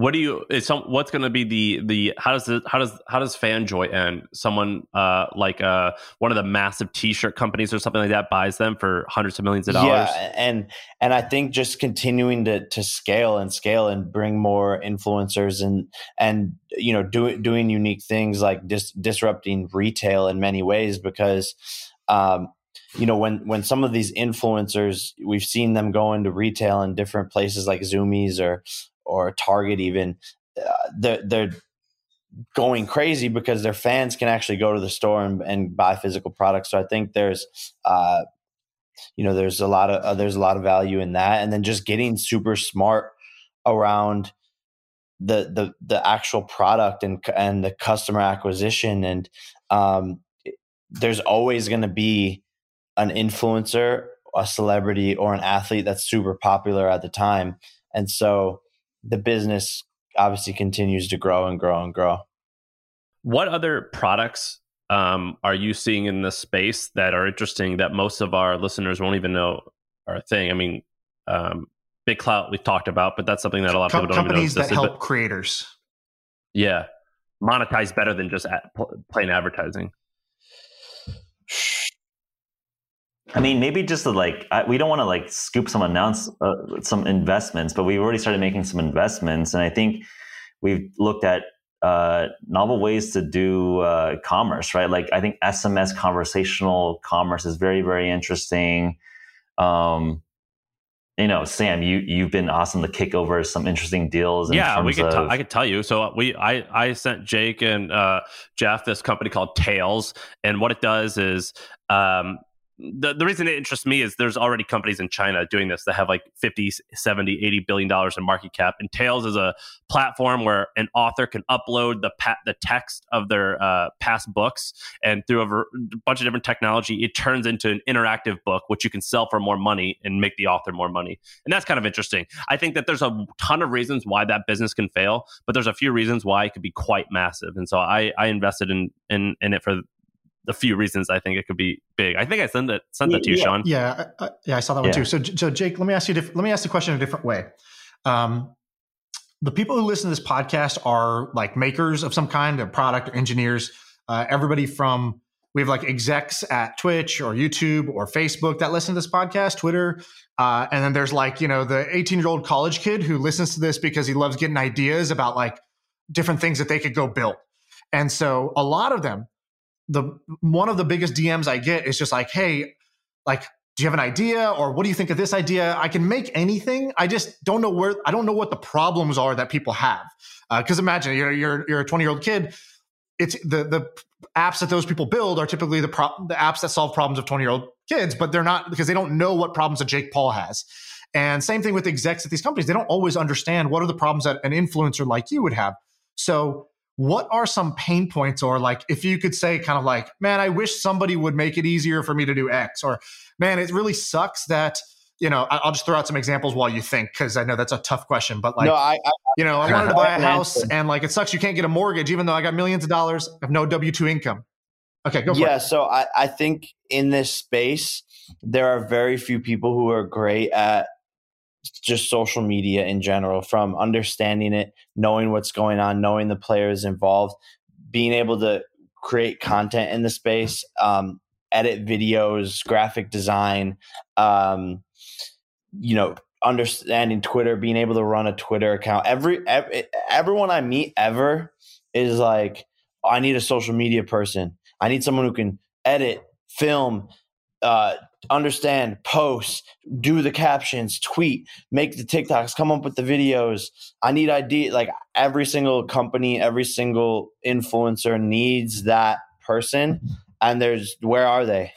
what do you is some what's going to be the the how does the how does how does fanjoy end? Someone uh like uh one of the massive t-shirt companies or something like that buys them for hundreds of millions of dollars? yeah and and i think just continuing to to scale and scale and bring more influencers and and you know doing doing unique things like dis- disrupting retail in many ways because um you know when when some of these influencers we've seen them go into retail in different places like Zumiez or or a Target even, uh, they're, they're going crazy because their fans can actually go to the store and, and buy physical products. So I think there's, uh, you know, there's a lot of uh, there's a lot of value in that, and then just getting super smart around the the the actual product and and the customer acquisition. And um, there's always going to be an influencer a celebrity or an athlete that's super popular at the time. And so the business obviously continues to grow and grow and grow. What other products um, are you seeing in this space that are interesting that most of our listeners won't even know are a thing? I mean, um, BitClout we've talked about, but that's something that a lot of people don't companies even know. Companies that help but, creators. Yeah, monetize better than just at, plain advertising. I mean, maybe just to like I, we don't want to like scoop some announce uh, some investments, but we've already started making some investments, and I think we've looked at uh, novel ways to do uh, commerce. Right, like I think SMS conversational commerce is very very interesting. Um, you know, Sam, you you've been awesome to kick over some interesting deals. yeah, we could. Of- t- I could tell you. So we, I, I sent Jake and uh, Geoff this company called Tails, and what it does is um, the, the reason it interests me is there's already companies in China doing this that have like 50, 70, 80 billion dollars in market cap. And Tails is a platform where an author can upload the pa- the text of their uh, past books and through a ver- bunch of different technology, it turns into an interactive book, which you can sell for more money and make the author more money. And that's kind of interesting. I think that there's a ton of reasons why that business can fail, but there's a few reasons why it could be quite massive. And so I, I invested in, in, in it for a few reasons I think it could be big. I think I sent it sent that to you, yeah, Shaan. Yeah, I, yeah, I saw that one too. So, so Jake, let me ask you. Let me ask the question a different way. Um, the people who listen to this podcast are like makers of some kind of product or engineers. Uh, everybody from we have like execs at Twitch or YouTube or Facebook that listen to this podcast, Twitter, uh, and then there's like you know the 18 year old college kid who listens to this because he loves getting ideas about like different things that they could go build. And so a lot of them the one of the biggest DMs I get is just like, hey, like, do you have an idea or what do you think of this idea? I can make anything. I just don't know where I don't know what the problems are that people have. Because uh, imagine you're you're you're a 20 year old kid. It's the the apps that those people build are typically the pro- the apps that solve problems of 20 year old kids, but they're not because they don't know what problems that Jake Paul has. And same thing with execs at these companies. They don't always understand what are the problems that an influencer like you would have. So what are some pain points or like if you could say kind of like man i wish somebody would make it easier for me to do x or man it really sucks that you know i'll just throw out some examples while you think because i know that's a tough question but like no, I, I, you know i wanted to buy a house and like it sucks you can't get a mortgage even though i got millions of dollars i have no w2 income okay go for yeah it. so I, I think in this space there are very few people who are great at just social media in general from understanding it knowing what's going on knowing the players involved being able to create content in the space um, edit videos graphic design um, you know understanding twitter being able to run a twitter account. Every, every everyone i meet ever is like i need a social media person. I need someone who can edit film uh, understand, post, do the captions, tweet, make the TikToks, come up with the videos. I need idea. Like every single company, every single influencer needs that person. And there's where are they?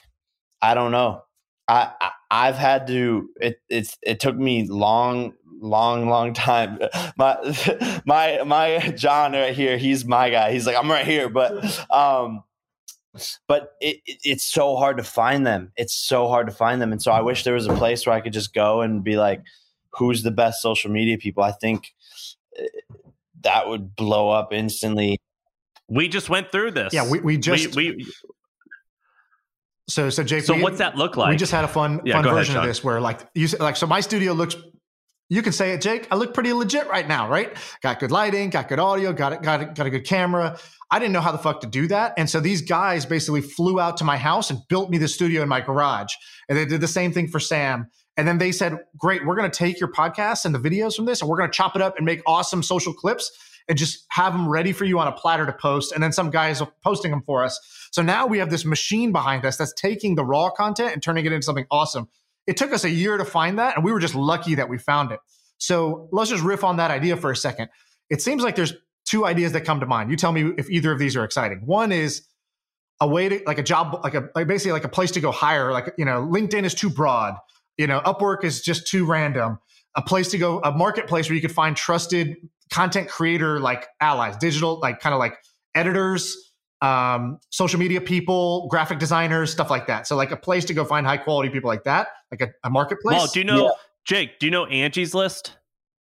I don't know. I, I have had to. It it's it took me long, long, long time. *laughs* My *laughs* my my John right here. He's my guy. He's like I'm right here, but um but it, it, it's so hard to find them. It's so hard to find them, and so I wish there was a place where I could just go and be like, "Who's the best social media people?" I think eh, that would blow up instantly. We just went through this. Yeah, we, we just we, we so so Jake. so what's that look like? We just had a fun Yeah, fun go ahead, version of this where like you s- like so my studio looks. You can say it, Jake. I look pretty legit right now, right? Got good lighting, got good audio, got it, got it, got a good camera. I didn't know how the fuck to do that, and so these guys basically flew out to my house and built me the studio in my garage, and they did the same thing for Sam. And then they said, "Great, we're going to take your podcast and the videos from this, and we're going to chop it up and make awesome social clips, and just have them ready for you on a platter to post." And then some guys are posting them for us. So now we have this machine behind us that's taking the raw content and turning it into something awesome. It took us a year to find that, and we were just lucky that we found it. So let's just riff on that idea for a second. It seems like there's two ideas that come to mind. You tell me if either of these are exciting. One is a way to like a job, like a like basically like a place to go hire. Like you know, LinkedIn is too broad. You know, Upwork is just too random. A place to go, a marketplace where you could find trusted content creator like allies, digital like kind of like editors, um, social media people, graphic designers, stuff like that. So like a place to go find high quality people like that, like a, a marketplace. well, do you know Jake? Do you know Angie's list?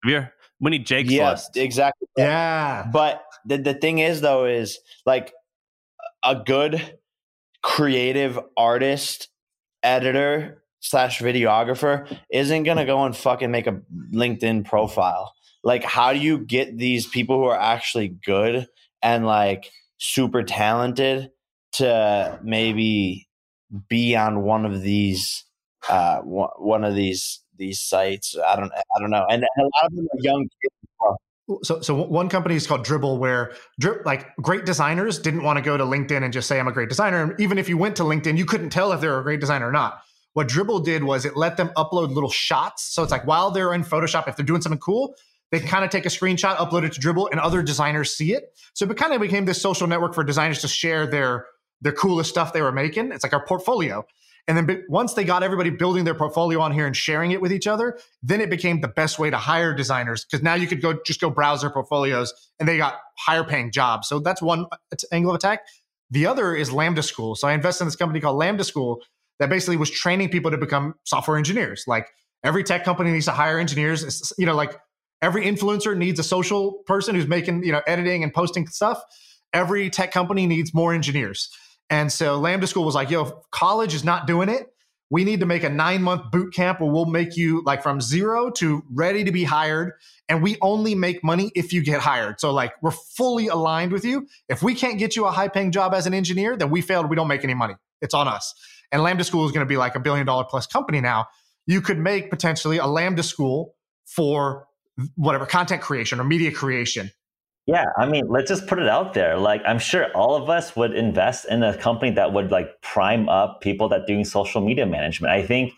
Yeah, we need Jake's yeah, list. exactly. yeah. But the the thing is though is like a good creative artist, editor slash videographer isn't gonna go and fucking make a LinkedIn profile. Like, how do you get these people who are actually good and like super talented to maybe be on one of these uh one of these these sites? I don't I don't know. And a lot of them are young kids. so so one company is called Dribbble where like great designers didn't want to go to linkedin and just say i'm a great designer and even if you went to linkedin you couldn't tell if they're a great designer or not what Dribbble did was it let them upload little shots so it's like while they're in photoshop if they're doing something cool they kind of take a screenshot upload it to Dribbble and other designers see it so it kind of became this social network for designers to share their their coolest stuff they were making it's like our portfolio and then once they got everybody building their portfolio on here and sharing it with each other, then it became the best way to hire designers because now you could go just go browse their portfolios and they got higher paying jobs. So that's one uh, angle of attack. The other is Lambda School. So I invested in this company called Lambda School that basically was training people to become software engineers. Like every tech company needs to hire engineers. It's, you know, like every influencer needs a social person who's making, you know, editing and posting stuff. Every tech company needs more engineers. And so Lambda School was like, yo, college is not doing it. We need to make a nine month boot camp where we'll make you like from zero to ready to be hired. And we only make money if you get hired. So, like, we're fully aligned with you. If we can't get you a high paying job as an engineer, then we failed. We don't make any money. It's on us. And Lambda School is going to be like a billion dollar plus company now. You could make potentially a Lambda School for whatever content creation or media creation. Yeah, I mean, let's just put it out there. Like, I'm sure all of us would invest in a company that would like prime up people that doing social media management. I think,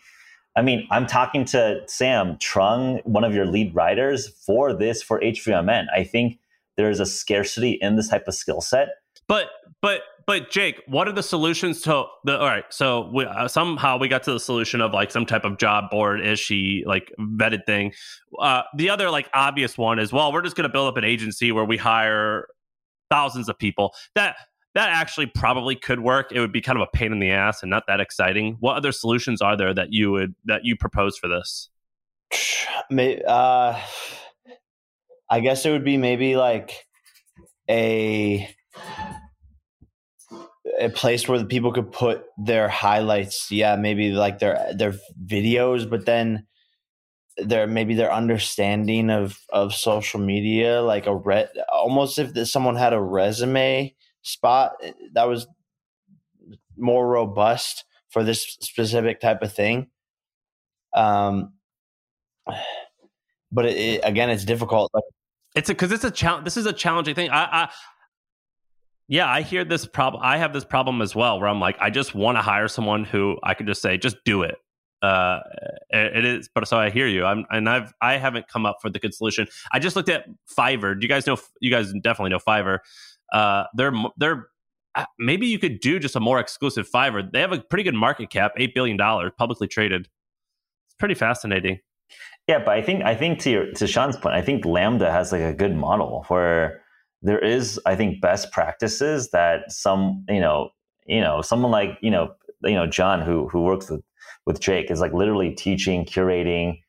I mean, I'm talking to Sam Trung, one of your lead writers for this for HVMN. I think there's a scarcity in this type of skill set. But but but Jake, what are the solutions to the? All right, so we, uh, somehow we got to the solution of like some type of job board she like vetted thing. Uh, the other like obvious one is well, we're just going to build up an agency where we hire thousands of people. That that actually probably could work. It would be kind of a pain in the ass and not that exciting. What other solutions are there that you would that you propose for this? *sighs* Uh, I guess it would be maybe like a a place where the people could put their highlights. Yeah, maybe like their their videos, but then their maybe their understanding of of social media, like a re- almost if someone had a resume spot that was more robust for this specific type of thing. Um, but it, it, again, it's difficult. It's because it's a challenge. This is a challenging thing. I, I yeah, I hear this problem. I have this problem as well, where I'm like, I just want to hire someone who I can just say, just do it. Uh, it, is, but so I hear you. I'm, and I've, I haven't come up with the good solution. I just looked at Fiverr. Do you guys know? You guys definitely know Fiverr. Uh, they're, they're, uh, maybe you could do just a more exclusive Fiverr. They have a pretty good market cap, eight billion dollars, publicly traded. It's pretty fascinating. Yeah, but I think I think to your, to Shaan's point, I think Lambda has like a good model where there is, I think, best practices that some, you know, you know, someone like you know, you know, John who who works with with Jake is like literally teaching, curating,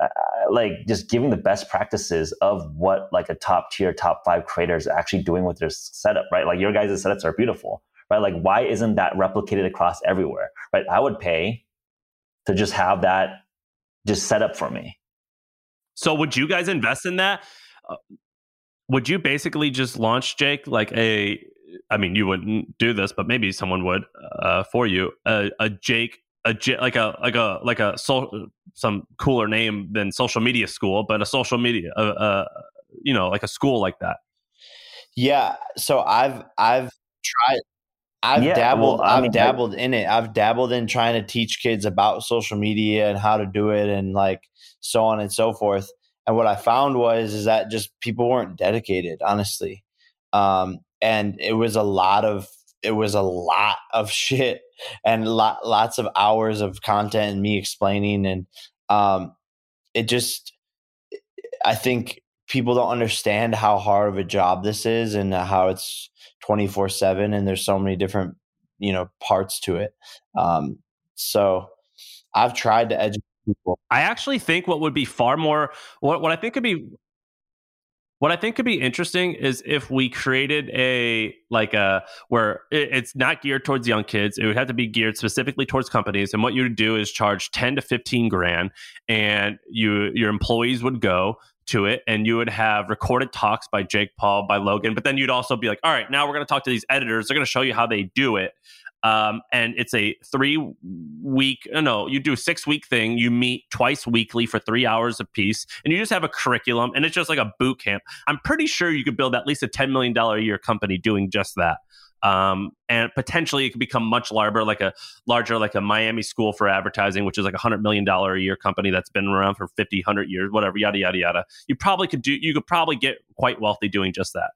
uh, like just giving the best practices of what like a top tier, top five creator is actually doing with their setup, right? Like your guys' setups are beautiful, right? Like why isn't that replicated across everywhere, right? I would pay to just have that just set up for me. So would you guys invest in that? Uh, would you basically just launch Jake like a I mean you wouldn't do this but maybe someone would uh, for you a, a Jake a like a like a like a so, some cooler name than social media school but a social media uh, uh, you know like a school like that yeah so i've i've tried I've yeah, dabbled. Well, I've mean, dabbled I, in it. I've dabbled in trying to teach kids about social media and how to do it, and like so on and so forth. And what I found was is that just people weren't dedicated, honestly. Um, and it was a lot of it was a lot of *laughs* shit and lot, lots of hours of content and me explaining and um, it just I think people don't understand how hard of a job this is and how it's 24 7 and there's so many different you know parts to it um, so i've tried to educate people. I actually think what would be far more what what I think could be what I think could be interesting is if we created a like a where it's not geared towards young kids. It would have to be geared specifically towards companies. And what you would do is charge ten to fifteen grand, and you your employees would go to it and you would have recorded talks by Jake Paul, by Logan, but then you'd also be like, all right, now we're going to talk to these editors. They're going to show you how they do it. Um, and it's a three week, uh, no, you do a six week thing. You meet twice weekly for three hours a piece, and you just have a curriculum, and it's just like a boot camp. I'm pretty sure you could build at least a $10 million a year company doing just that. Um, and potentially it could become much larger, like a larger, like a Miami School for Advertising, which is like a hundred million dollar a year company that's been around for 50, 100 years, whatever, yada yada yada. You probably could do, you could probably get quite wealthy doing just that.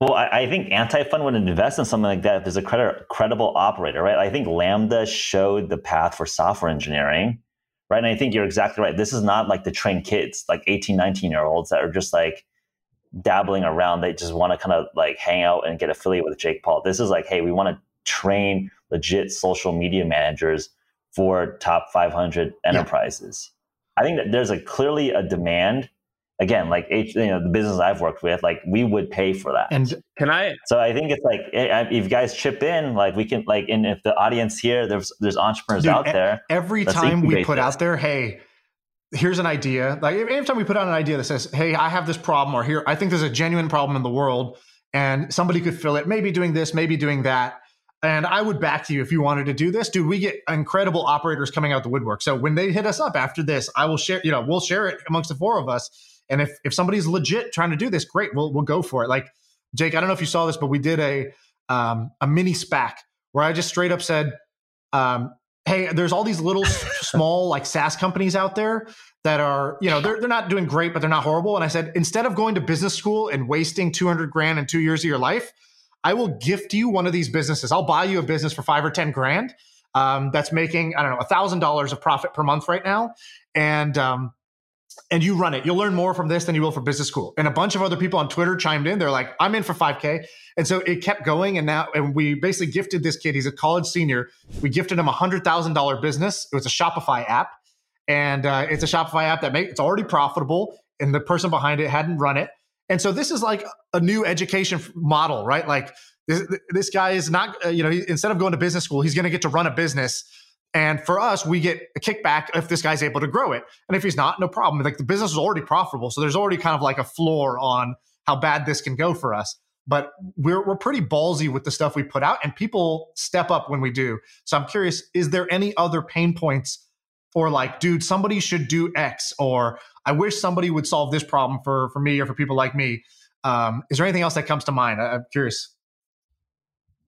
Well, I, I think Anti-Fund would invest in something like that if there's a credible operator, right? I think Lambda showed the path for software engineering, right? And I think you're exactly right. This is not like the trained kids, like 18, 19 year olds that are just like dabbling around. They just want to kind of like hang out and get affiliated with Jake Paul. This is like, hey, we want to train legit social media managers for top 500 enterprises. Yeah. I think that there's a clearly a demand again, like you know, the business I've worked with, like we would pay for that. And can I? So I think it's like eh, if you guys chip in, like we can, like, and if the audience here, there's there's entrepreneurs Dude, out there. Every time we put this. out there, hey, here's an idea. Like every time we put out an idea that says, hey, I have this problem, or here, I think there's a genuine problem in the world, and somebody could fill it. Maybe doing this, maybe doing that. And I would back to you if you wanted to do this, dude. We get incredible operators coming out the woodwork. So when they hit us up after this, I will share. You know, we'll share it amongst the four of us and if if somebody's legit trying to do this, great, we'll we'll go for it. Like Jake, I don't know if you saw this, but we did a um, a mini SPAC where I just straight up said, um, "Hey, there's all these little *laughs* small like SaaS companies out there that are you know they're they're not doing great, but they're not horrible." And I said, instead of going to business school and wasting 200 grand in two years of your life, I will gift you one of these businesses. I'll buy you a business for five or 10 grand um, that's making, I don't know, a $1,000 of profit per month right now. And, um, and you run it. You'll learn more from this than you will from business school. And a bunch of other people on Twitter chimed in. They're like, I'm in for 5K. And so it kept going. And now, and we basically gifted this kid, he's a college senior. We gifted him a $100,000 business. It was a Shopify app. And uh, it's a Shopify app that make, it's already profitable. And the person behind it hadn't run it. And so this is like a new education model, right? Like this, this guy is not, uh, you know, instead of going to business school, he's going to get to run a business. And for us, we get a kickback if this guy's able to grow it. And if he's not, no problem. Like the business is already profitable. So there's already kind of like a floor on how bad this can go for us. But we're, we're pretty ballsy with the stuff we put out, and people step up when we do. So I'm curious is there any other pain points or like, dude, somebody should do X, or I wish somebody would solve this problem for for me or for people like me. Um, is there anything else that comes to mind? I, am curious.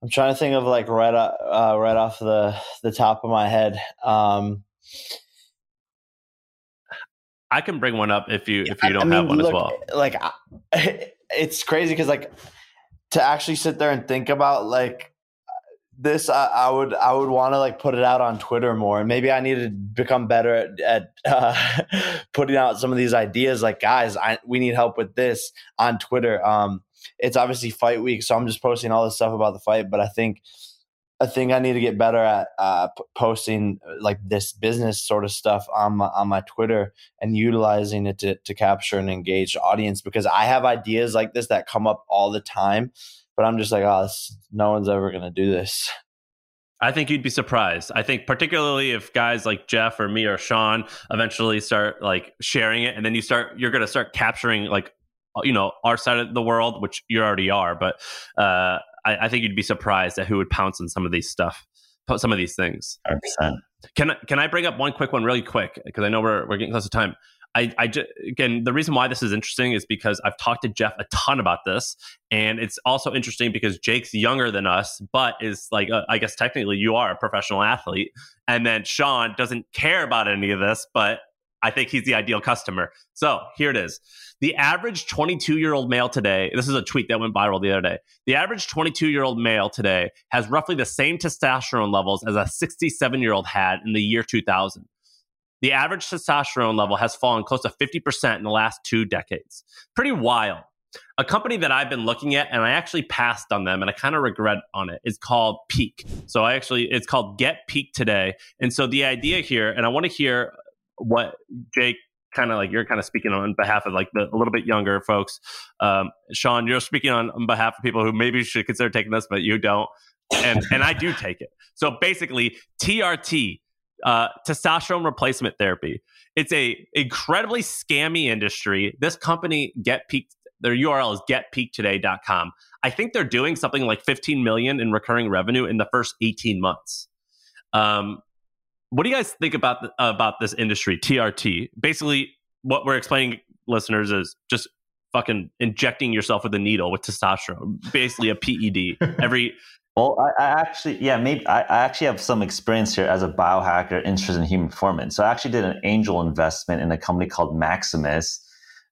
I'm trying to think of like right uh, right off the the top of my head. Um, I can bring one up if you if you don't I mean, have one look, as well. Like *laughs* it's crazy because like to actually sit there and think about like this I, I, would I would want to like put it out on Twitter more, and maybe I need to become better at, at *laughs* uh, putting out some of these ideas. Like, guys, I, we need help with this on Twitter. Um, it's obviously fight week, so I'm just posting all this stuff about the fight. But I think I think I need to get better at uh, p- posting uh, like this business sort of stuff on my on my Twitter and utilizing it to to capture an engaged audience because I have ideas like this that come up all the time but I'm just like, oh, this, no one's ever going to do this. I think you'd be surprised. I think particularly if guys like Geoff or me or Shaan eventually start like sharing it, and then you start, you're going to start capturing like, you know, our side of the world, which you already are. But uh, I, I think you'd be surprised at who would pounce on some of these stuff, some of these things. 100%. Can can I bring up one quick one really quick because I know we're we're getting close to time. I, I just, again, the reason why this is interesting is because I've talked to Geoff a ton about this, and it's also interesting because Jake's younger than us, but is like, uh, I guess technically you are a professional athlete, and then Shaan doesn't care about any of this, but I think he's the ideal customer. So here it is. The average 22 year old male today, this is a tweet that went viral the other day. The average 22 year old male today has roughly the same testosterone levels as a 67 year old had in the year 2000 the average testosterone level has fallen close to 50% in the last two decades. Pretty wild. A company that I've been looking at and I actually passed on them and I kind of regret on it is called Peak. So I actually, it's called Get Peak Today. And so the idea here, and I want to hear what Jake kind of like you're kind of speaking on behalf of like the a little bit younger folks. Um, Shaan, you're speaking on, on behalf of people who maybe should consider taking this, but you don't. And, and I do take it. So basically, TRT, uh, testosterone replacement therapy. It's a incredibly scammy industry. This company, Get Peak, their URL is getpeaktoday.com. I think they're doing something like 15 million in recurring revenue in the first 18 months. Um, what do you guys think about the, about this industry, TRT? Basically, what we're explaining listeners is just fucking injecting yourself with a needle with testosterone, basically a PED *laughs* every well, I, I, actually, yeah, maybe I, I, actually have some experience here as a biohacker interested in human performance. So I actually did an angel investment in a company called Maximus.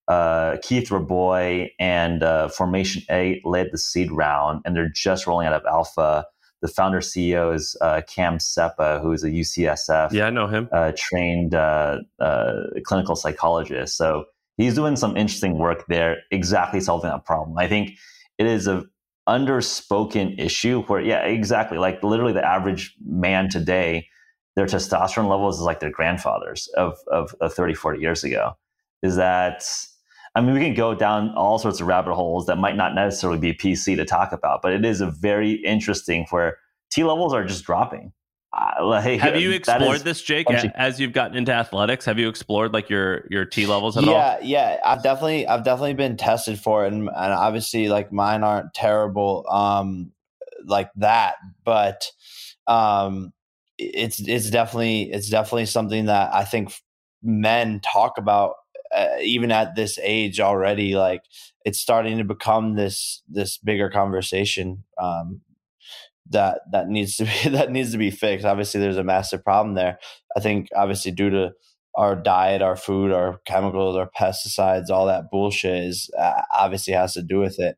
Uh, Keith Rabois and uh, Formation 8 led the seed round, and they're just rolling out of alpha. The founder CEO is uh, Cam Seppa, who is a UCSF. Yeah, I know him. Uh, trained uh, uh, clinical psychologist. So he's doing some interesting work there, exactly solving that problem. I think it is a underspoken issue where, yeah, exactly. Like literally the average man today, their testosterone levels is like their grandfathers of, of, of 30, 40 years ago. Is that, I mean, we can go down all sorts of rabbit holes that might not necessarily be PC to talk about, but it is a very interesting where T levels are just dropping. Uh, like, have you explored this, Jake? As you've gotten into athletics, have you explored like your your T levels at yeah, all? Yeah, yeah. I've definitely I've definitely been tested for it, and, and obviously like mine aren't terrible um like that, but um it's it's definitely it's definitely something that I think men talk about uh, even at this age already like it's starting to become this this bigger conversation um that that needs to *laughs* be that needs to be fixed. Obviously, there's a massive problem there. I think obviously due to our diet, our food, our chemicals, our pesticides, all that bullshit is uh, obviously has to do with it.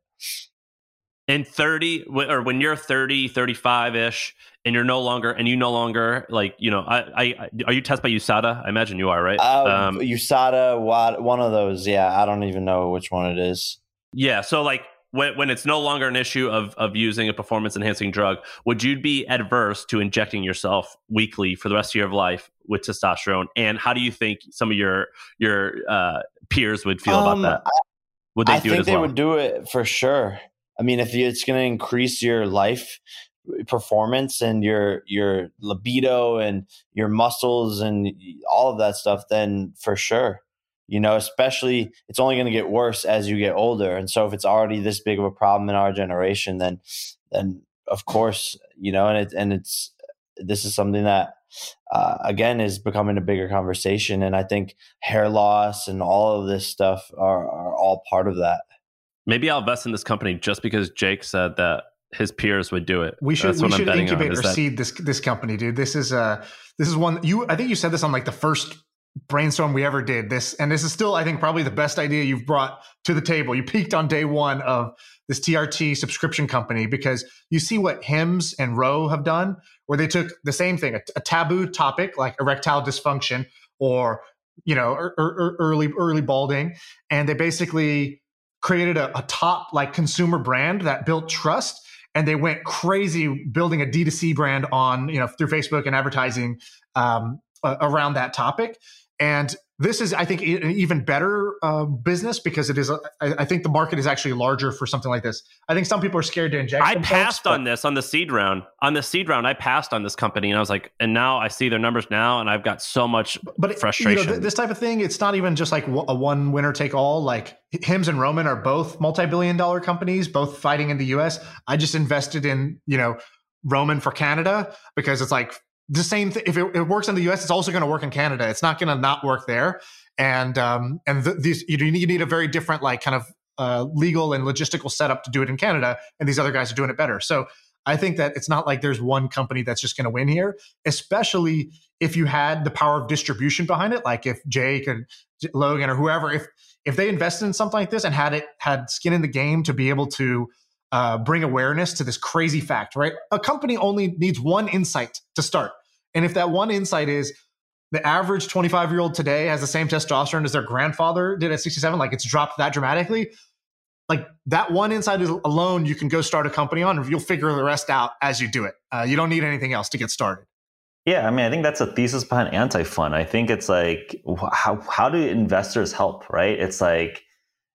in 30 or when you're 30 35 ish and you're no longer and you no longer like you know I, I are you tested by USADA? I imagine you are right? Uh, um, USADA one of those yeah. I don't even know which one it is. Yeah so like when, when it's no longer an issue of of using a performance enhancing drug would you be adverse to injecting yourself weekly for the rest of your life with testosterone? And how do you think some of your your uh, peers would feel um, about that would they I do think they well? would do it for sure. I mean, if it's going to increase your life performance and your your libido and your muscles and all of that stuff, then for sure, you know, especially it's only going to get worse as you get older. And so, if it's already this big of a problem in our generation, then then of course, you know, and it and it's this is something that uh, again is becoming a bigger conversation and i think hair loss and all of this stuff are, are all part of that Maybe I'll invest in this company just because Jake said that his peers would do it. We should we should incubate or that... seed this this company, dude. This is uh this is one you I think you said this on like the first brainstorm we ever did. This and this is still I think probably the best idea you've brought to the table. You peaked on day one of this TRT subscription company because you see what Hims and Ro have done, where they took the same thing, a, a taboo topic like erectile dysfunction or you know er, er, early early balding, and they basically created a, a top like consumer brand that built trust and they went crazy building a D2C brand on, you know, through Facebook and advertising um, uh, around that topic. And this is, I think, an even better uh, business because it is. A, I, I think the market is actually larger for something like this. I think some people are scared to inject. I passed on this on the seed round. On the seed round, I passed on this company, and I was like, and now I see their numbers now, and I've got so much but frustration. You know, th- this type of thing, it's not even just like a one winner take all. Like Hims and Roman are both multi-billion dollar companies, both fighting in the U.S. I just invested in you know Roman for Canada because it's like the same thing. If it, it, works in the U.S., it's also going to work in Canada. It's not going to not work there. And um, and th- these you need, you need a very different like kind of uh, legal and logistical setup to do it in Canada. And these other guys are doing it better. So I think that it's not like there's one company that's just going to win here, especially if you had the power of distribution behind it. Like if Jake and Logan or whoever, if if they invested in something like this and had it had skin in the game to be able to uh, bring awareness to this crazy fact, right? A company only needs one insight to start. And if that one insight is the average 25 year old today has the same testosterone as their grandfather did at 67, like it's dropped that dramatically. Like that one insight alone, you can go start a company on, and you'll figure the rest out as you do it. Uh, you don't need anything else to get started. Yeah, I mean, I think that's a thesis behind anti-fund. I think it's like how how do investors help, right? It's like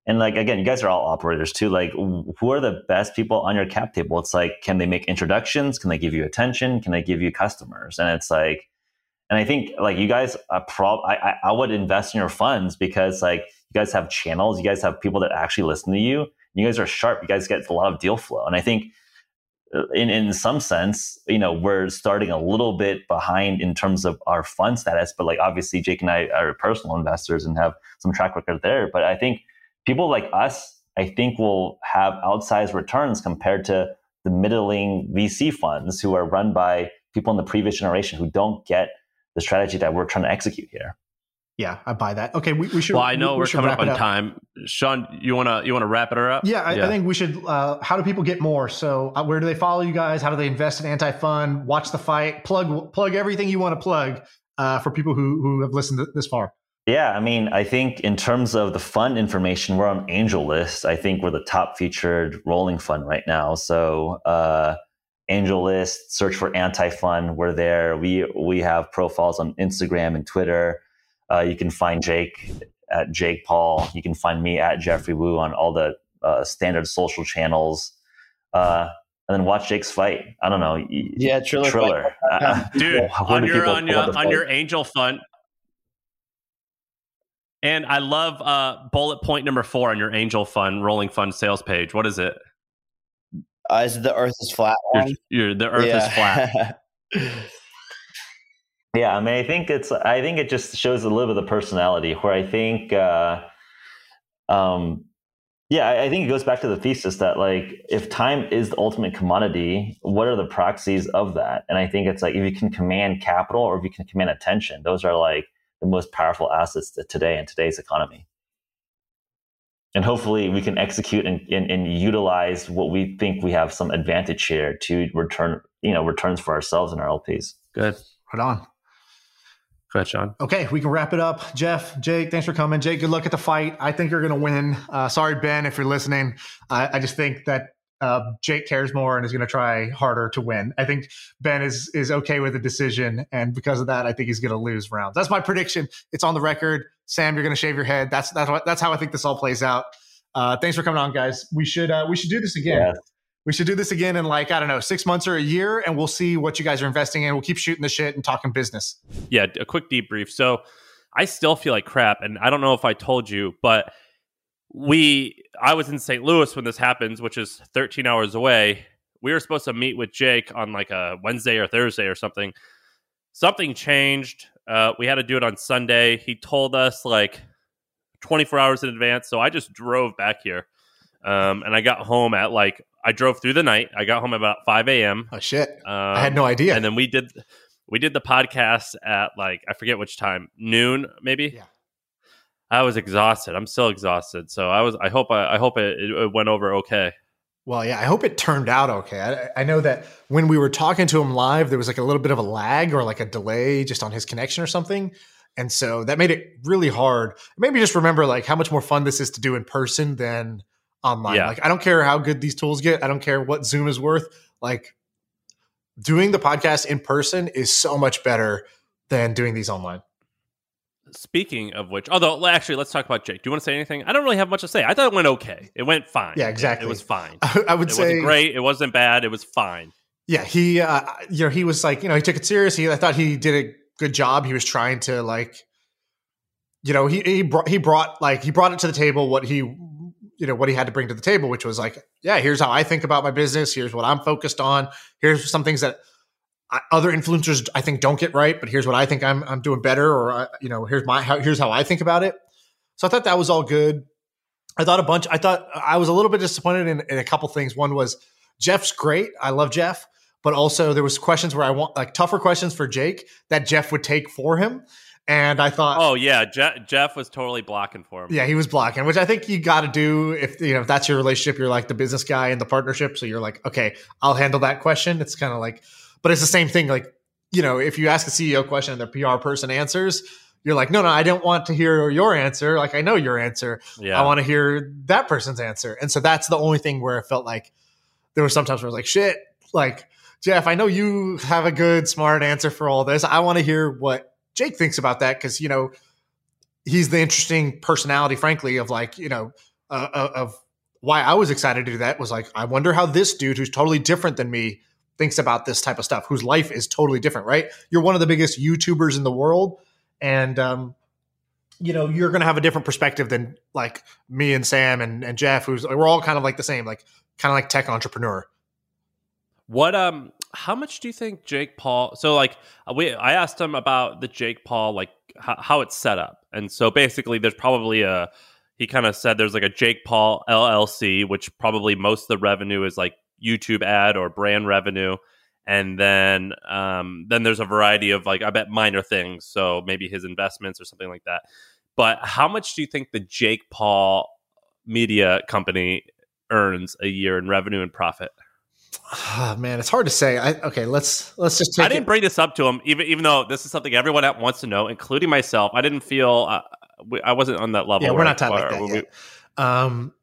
and like again, you guys are all operators too. Like, who are the best people on your cap table? It's like, can they make introductions? Can they give you attention? Can they give you customers? And it's like, and I think like you guys, uh, prob- I, I would invest in your funds because like you guys have channels, you guys have people that actually listen to you. You guys are sharp. You guys get a lot of deal flow, and I think uh, in in some sense, you know, we're starting a little bit behind in terms of our fund status. But like obviously, Jake and I are personal investors and have some track record there. But I think people like us, I think, will have outsized returns compared to the middling VC funds who are run by people in the previous generation who don't get the strategy that we're trying to execute here. Yeah, I buy that. Okay, we, we should. Well, I know we, are coming up on up. time. Shaan, you wanna you wanna wrap it up? Yeah, I, yeah. I think we should. Uh, how do people get more? So, uh, where do they follow you guys? How do they invest in anti fund? Watch the fight. Plug plug everything you want to plug uh, for people who who have listened this far. Yeah, I mean, I think in terms of the fund information, we're on AngelList. I think we're the top featured rolling fund right now. So uh, AngelList, search for Anti Fund. We're there. We we have profiles on Instagram and Twitter. Uh, you can find Jake at Jake Paul. You can find me at Geoffrey Woo on all the uh, standard social channels. Uh, and then watch Jake's fight. I don't know. Yeah, Triller. Triller. Uh, *laughs* Dude, on your on your on your Angel Fund, and I love uh, bullet point number four on your angel fund rolling fund sales page. What is it? Uh, is it the Earth is flat? You're, you're, the Earth yeah. is flat. *laughs* yeah, I mean, I think it's. I think it just shows a little bit of personality. Where I think, uh, um, yeah, I, I think it goes back to the thesis that like, if time is the ultimate commodity, what are the proxies of that? And I think it's like if you can command capital or if you can command attention, those are like the most powerful assets today in today's economy. and hopefully we can execute and, and, and, utilize what we think we have some advantage here to return you know returns for ourselves and our lps good right on Go ahead, Shaan. Okay, we can wrap it up. Geoff, Jake, thanks for coming. Jake, good luck at the fight. I think you're going to win. Uh, sorry, Ben, if you're listening. I, I just think that uh, Jake cares more and is going to try harder to win. I think Ben is is okay with the decision, and because of that, I think he's going to lose rounds. That's my prediction. It's on the record. Sam, you're going to shave your head. That's that's what, that's how I think this all plays out. Uh, thanks for coming on, guys. We should uh, we should do this again. Yes. We should do this again in like I don't know six months or a year, and we'll see what you guys are investing in. We'll keep shooting the shit and talking business. Yeah, a quick debrief. So I still feel like crap, and I don't know if I told you, but we I was in St. Louis when this happens, which is 13 hours away. We were supposed to meet with Jake on like a Wednesday or Thursday or something. Something changed. Uh, we had to do it on Sunday. He told us like 24 hours in advance, so I just drove back here. Um, and I got home at like I drove through the night. I got home about five a.m. Oh shit! Um, I had no idea. And then we did we did the podcast at like I forget which time noon maybe. Yeah. I was exhausted. I'm still exhausted. So I was. I hope. I, I hope it, it, went over okay. Well, yeah. I hope it turned out okay. I, I, know that when we were talking to him live, there was like a little bit of a lag or like a delay just on his connection or something, and so that made it really hard. Maybe just remember like how much more fun this is to do in person than online. Yeah. Like I don't care how good these tools get. I don't care what Zoom is worth. Like doing the podcast in person is so much better than doing these online. Speaking of which, although actually, let's talk about Jake. Do you want to say anything? I don't really have much to say. I thought it went okay. It went fine. Yeah, exactly. It, it was fine. I, I would it say wasn't great. It wasn't bad. It was fine. Yeah, he, uh, you know, he was like, you know, he took it serious. He, I thought he did a good job. He was trying to like, you know, he he brought he brought like he brought it to the table what he you know what he had to bring to the table which was like yeah here's how i think about my business here's what i'm focused on here's some things that I, other influencers i think don't get right but here's what i think i'm, I'm doing better or I, you know here's my how, here's how i think about it so i thought that was all good i thought a bunch i thought i was a little bit disappointed in, in a couple things one was geoff's great i love geoff but also there was questions where i want like tougher questions for jake that geoff would take for him and I thought, oh yeah, Je- Geoff was totally blocking for him. Yeah, he was blocking, which I think you got to do if you know if that's your relationship. You're like the business guy in the partnership, so you're like, okay, I'll handle that question. It's kind of like, but it's the same thing. Like, you know, if you ask a CEO question and the PR person answers, you're like, no, no, I don't want to hear your answer. Like, I know your answer. Yeah. I want to hear that person's answer. And so that's the only thing where it felt like there were sometimes where I was like, shit, like Geoff, I know you have a good, smart answer for all this. I want to hear what Jake thinks about that because you know he's the interesting personality, frankly, of like you know uh, uh, of why I was excited to do that was like I wonder how this dude who's totally different than me thinks about this type of stuff, whose life is totally different, right? You're one of the biggest YouTubers in the world, and um, you know you're going to have a different perspective than like me and Sam and, and Geoff, who's we're all kind of like the same, like kind of like tech entrepreneur. What um how much do you think Jake Paul? So like uh, we, I asked him about the Jake Paul, like how, how it's set up, and so basically there's probably a. He kind of said there's like a Jake Paul LLC, which probably most of the revenue is like YouTube ad or brand revenue, and then um, then there's a variety of like I bet minor things, so maybe his investments or something like that. But how much do you think the Jake Paul media company earns a year in revenue and profit? Oh, man, it's hard to say. I, okay, let's let's just. I didn't it. bring this up to him, even even though this is something everyone wants to know, including myself. I didn't feel uh, I wasn't on that level. Yeah, we're not talking like that we, yet. Um,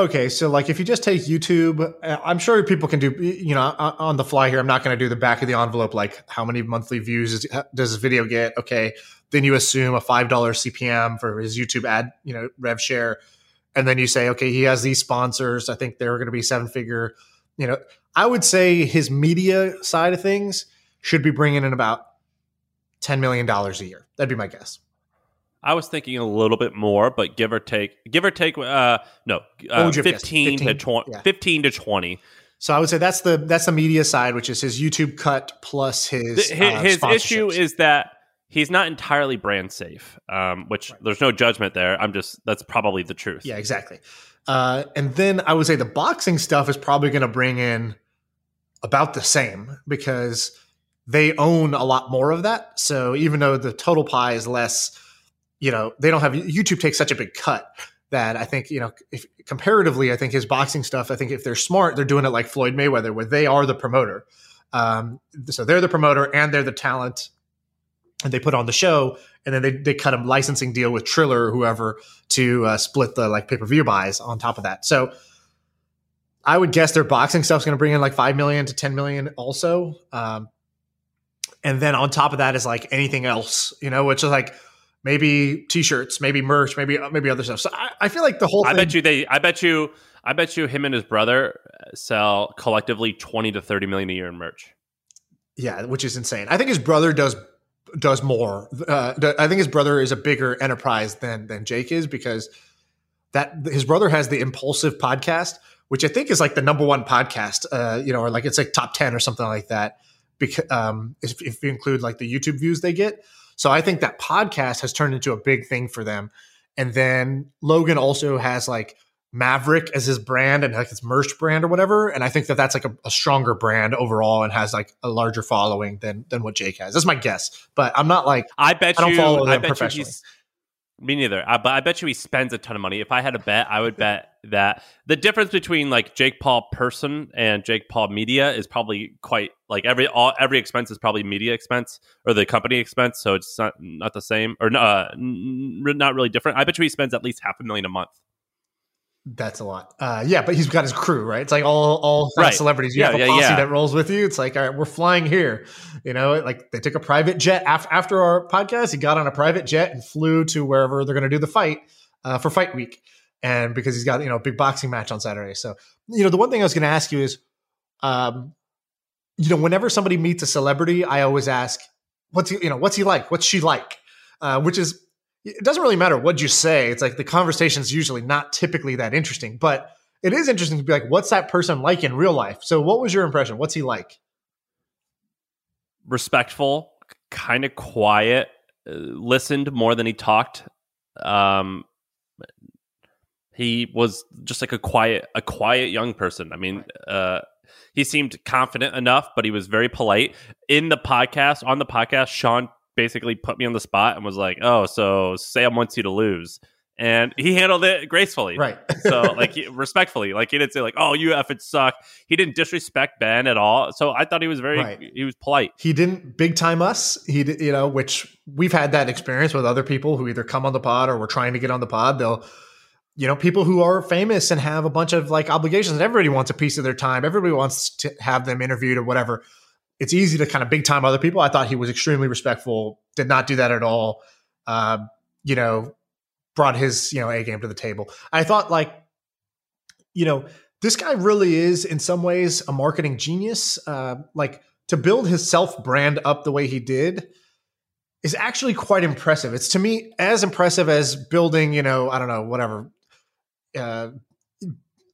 okay, so like if you just take YouTube, uh, I'm sure people can do you know on the fly here. I'm not going to do the back of the envelope like how many monthly views is, does this video get? Okay, then you assume a five dollar CPM for his YouTube ad, you know, rev share, and then you say okay, he has these sponsors. I think they're going to be seven figure you know, I would say his media side of things should be bringing in about $10 million a year. That'd be my guess. I was thinking a little bit more, but give or take, give or take, uh, no, uh, 15, 15, to 20, yeah. 15 to 20. So I would say that's the that's the media side, which is his YouTube cut plus his the, his, uh, his issue is that he's not entirely brand safe, um, which right. there's no judgment there. I'm just that's probably the truth. Yeah, exactly. Uh, and then I would say the boxing stuff is probably going to bring in about the same because they own a lot more of that. So even though the total pie is less, you know, they don't have YouTube takes such a big cut. that I think you know if, comparatively, I think his boxing stuff. I think if they're smart, they're doing it like Floyd Mayweather, where they are the promoter. Um, so they're the promoter and they're the talent, and they put on the show, and then they they cut a licensing deal with Triller or whoever to uh, split the like pay per view buys on top of that. So I would guess their boxing stuff's going to bring in like five million to ten million also. Um, and then on top of that is like anything else, you know, which is like maybe t-shirts, maybe merch, maybe maybe other stuff. So I, I feel like the whole. I thing, bet you they. I bet you. I bet you him and his brother sell collectively twenty to thirty million a year in merch. Yeah, which is insane. I think his brother does does more. Uh, I think his brother is a bigger enterprise than than Jake is because that his brother has the Impulsive podcast, which I think is like the number one podcast. Uh, you know, or like it's like top ten or something like that. Because um, if, if you include like the YouTube views they get, so I think that podcast has turned into a big thing for them. And then Logan also has like Maverick as his brand and like his merch brand or whatever. And I think that that's like a, a, stronger brand overall and has like a larger following than than what Jake has. That's my guess, but I'm not like I bet I don't you. follow I them bet you professionally. he's. Me neither. I, but I bet you he spends a ton of money. If I had a bet, I would bet that the difference between like Jake Paul person and Jake Paul media is probably quite like every all every expense is probably media expense or the company expense. So it's not not the same or uh, not really different. I bet you he spends at least half a million a month. That's a lot. Uh, yeah, but he's got his crew, right? It's like all all Right. celebrities. You Yeah, have a yeah, posse yeah. that rolls with you. It's like, all right, we're flying here. You know, like they took a private jet af- after our podcast. He got on a private jet and flew to wherever they're going to do the fight uh, for fight week, and because he's got you know a big boxing match on Saturday. So, you know, the one thing I was going to ask you is, um, you know, whenever somebody meets a celebrity, I always ask, what's he, you know, what's he like? What's she like? Uh, which is it doesn't really matter what you say. It's like the conversation's usually not typically that interesting, but it is interesting to be like, what's that person like in real life? So, what was your impression? What's he like? respectful, kind of quiet, uh, listened more than he talked. Um, he was just like a quiet, a quiet young person. I mean, uh, he seemed confident enough, but he was very polite. In the podcast, on the podcast, Shaan basically put me on the spot and was like, "Oh, so Sam wants you to lose," and he handled it gracefully. Right. *laughs* so like he- respectfully like he didn't say like oh you effing suck he didn't disrespect ben at all so i thought he was very Right. he was polite he didn't big time us. He, did, you know, which we've had that experience with other people who either come on the pod or we're trying to get on the pod. They'll, you know, people who are famous and have a bunch of like obligations. And everybody wants a piece of their time. Everybody wants to have them interviewed or whatever. It's easy to kind of big time other people. I thought he was extremely respectful. Did not do that at all. Um, you know, brought his you know a game to the table. I thought like, you know, this guy really is in some ways a marketing genius. Uh, like to build his self brand up the way he did is actually quite impressive. It's to me as impressive as building, you know, I don't know, whatever, uh,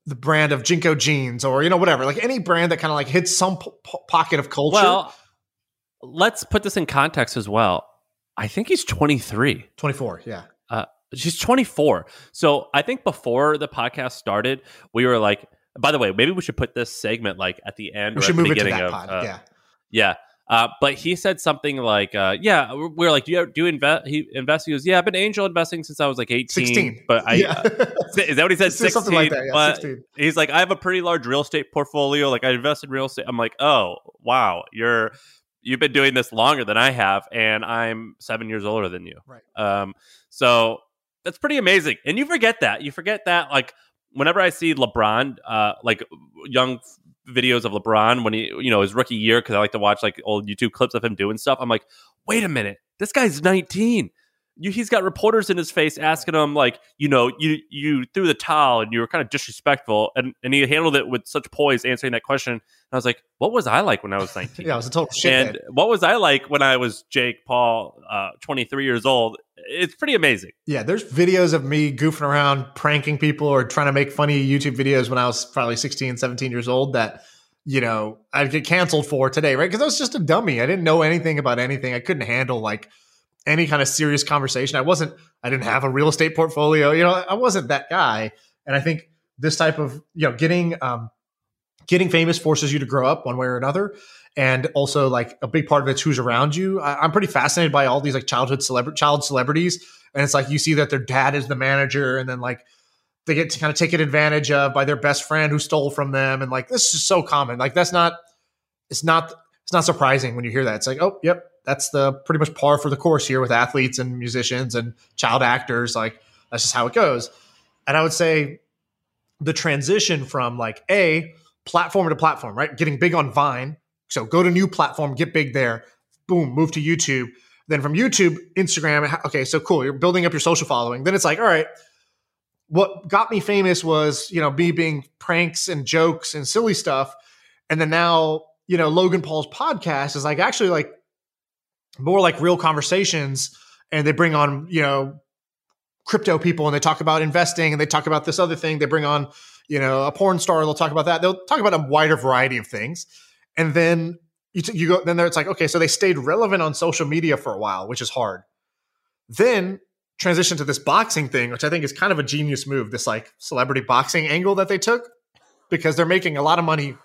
the brand of JNCO jeans or you know whatever, like any brand that kind of like hits some po- po- pocket of culture. well let's put this in context as well i think he's 23 twenty four, yeah, she's 24 so i think before the podcast started we were like by the way maybe we should put this segment like at the end we or should at the move it to beginning that of pod. uh, yeah, Yeah. Uh, but he said something like, uh, "Yeah, we're we're like, do you do you invest?" He invest. He goes, "Yeah, I've been angel investing since I was like 18. sixteen, But I yeah. is that what he said? *laughs* Sixteen. like that, yeah, but 16. he's like, I have a pretty large real estate portfolio. Like I invest in real estate. I'm like, oh wow, you're you've been doing this longer than I have, and I'm seven years older than you. Right. Um. So that's pretty amazing. And you forget that. You forget that. Like whenever I see LeBron, uh, like young videos of LeBron when he, you know, his rookie year, because I like to watch like old YouTube clips of him doing stuff. I'm like, wait a minute, this guy's 19. You, he's got reporters in his face asking him like, you know, you you threw the towel and you were kind of disrespectful, and and he handled it with such poise, answering that question. And I was like, what was I like when I was *laughs* 19? yeah, i was a total shit. and what was I like when I was Jake Paul, uh, 23 years old? It's pretty amazing. Yeah, there's videos of me goofing around, pranking people, or trying to make funny YouTube videos when I was probably 16, 17 years old that, you know, I'd get canceled for today, right? Because I was just a dummy. I didn't know anything about anything. I couldn't handle like any kind of serious conversation. I wasn't, I didn't have a real estate portfolio. You know, I wasn't that guy. And I think this type of, you know, getting, um, getting famous forces you to grow up one way or another and also like a big part of it's who's around you. I, I'm pretty fascinated by all these like childhood celebrity child celebrities, and it's like you see that their dad is the manager, and then like they get to kind of taken advantage of by their best friend who stole from them, and like this is so common. Like that's not it's not it's not surprising when you hear that. It's like oh yep, that's the pretty much par for the course here with athletes and musicians and child actors. Like that's just how it goes. And I would say the transition from like a platform to platform, right? Getting big on Vine. So go to new platform, get big there. Boom, move to YouTube. Then from YouTube, Instagram. Okay, so cool. You're building up your social following. Then it's like, all right, what got me famous was, you know, me being pranks and jokes and silly stuff. And then now, you know, Logan Paul's podcast is like actually like more like real conversations. And they bring on, you know, crypto people and they talk about investing and they talk about this other thing. They bring on, you know, a porn star. They'll talk about that. They'll talk about a wider variety of things. And then you, t- you go, then there it's like, okay, so they stayed relevant on social media for a while, which is hard. Then transition to this boxing thing, which I think is kind of a genius move, this like celebrity boxing angle that they took because they're making a lot of money.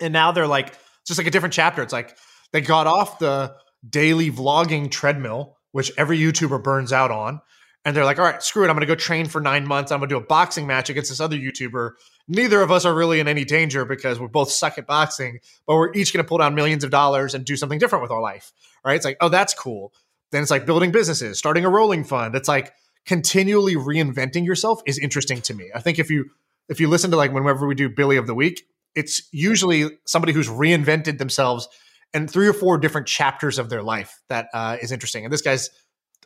And now they're like, just like a different chapter. It's like they got off the daily vlogging treadmill, which every YouTuber burns out on. And they're like, all right, screw it. I'm going to go train for nine months. I'm going to do a boxing match against this other YouTuber. Neither of us are really in any danger because we're both suck at boxing, but we're each going to pull down millions of dollars and do something different with our life. Right. It's like, oh, that's cool. Then it's like building businesses, starting a rolling fund. It's like continually reinventing yourself is interesting to me. I think if you if you listen to like whenever we do Billy of the Week, it's usually somebody who's reinvented themselves and three or four different chapters of their life that uh, is interesting. And this guy's,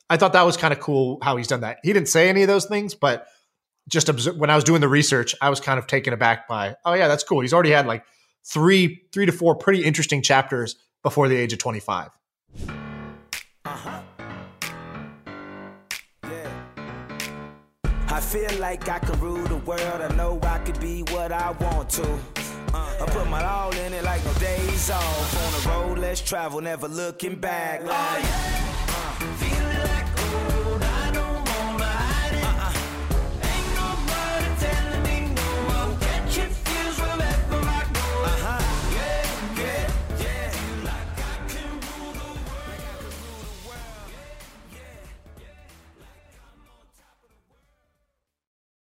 I thought that was kind of cool how he's done that. He didn't say any of those things, but just observe, when I was doing the research, I was kind of taken aback by, oh yeah, that's cool. He's already had like three, three to four pretty interesting chapters before the age of 25. Uh-huh. Yeah. I feel like I can rule the world. I know I could be what I want to. Uh, I put my all in it like no days off. On the road, let's travel, never looking back. Like.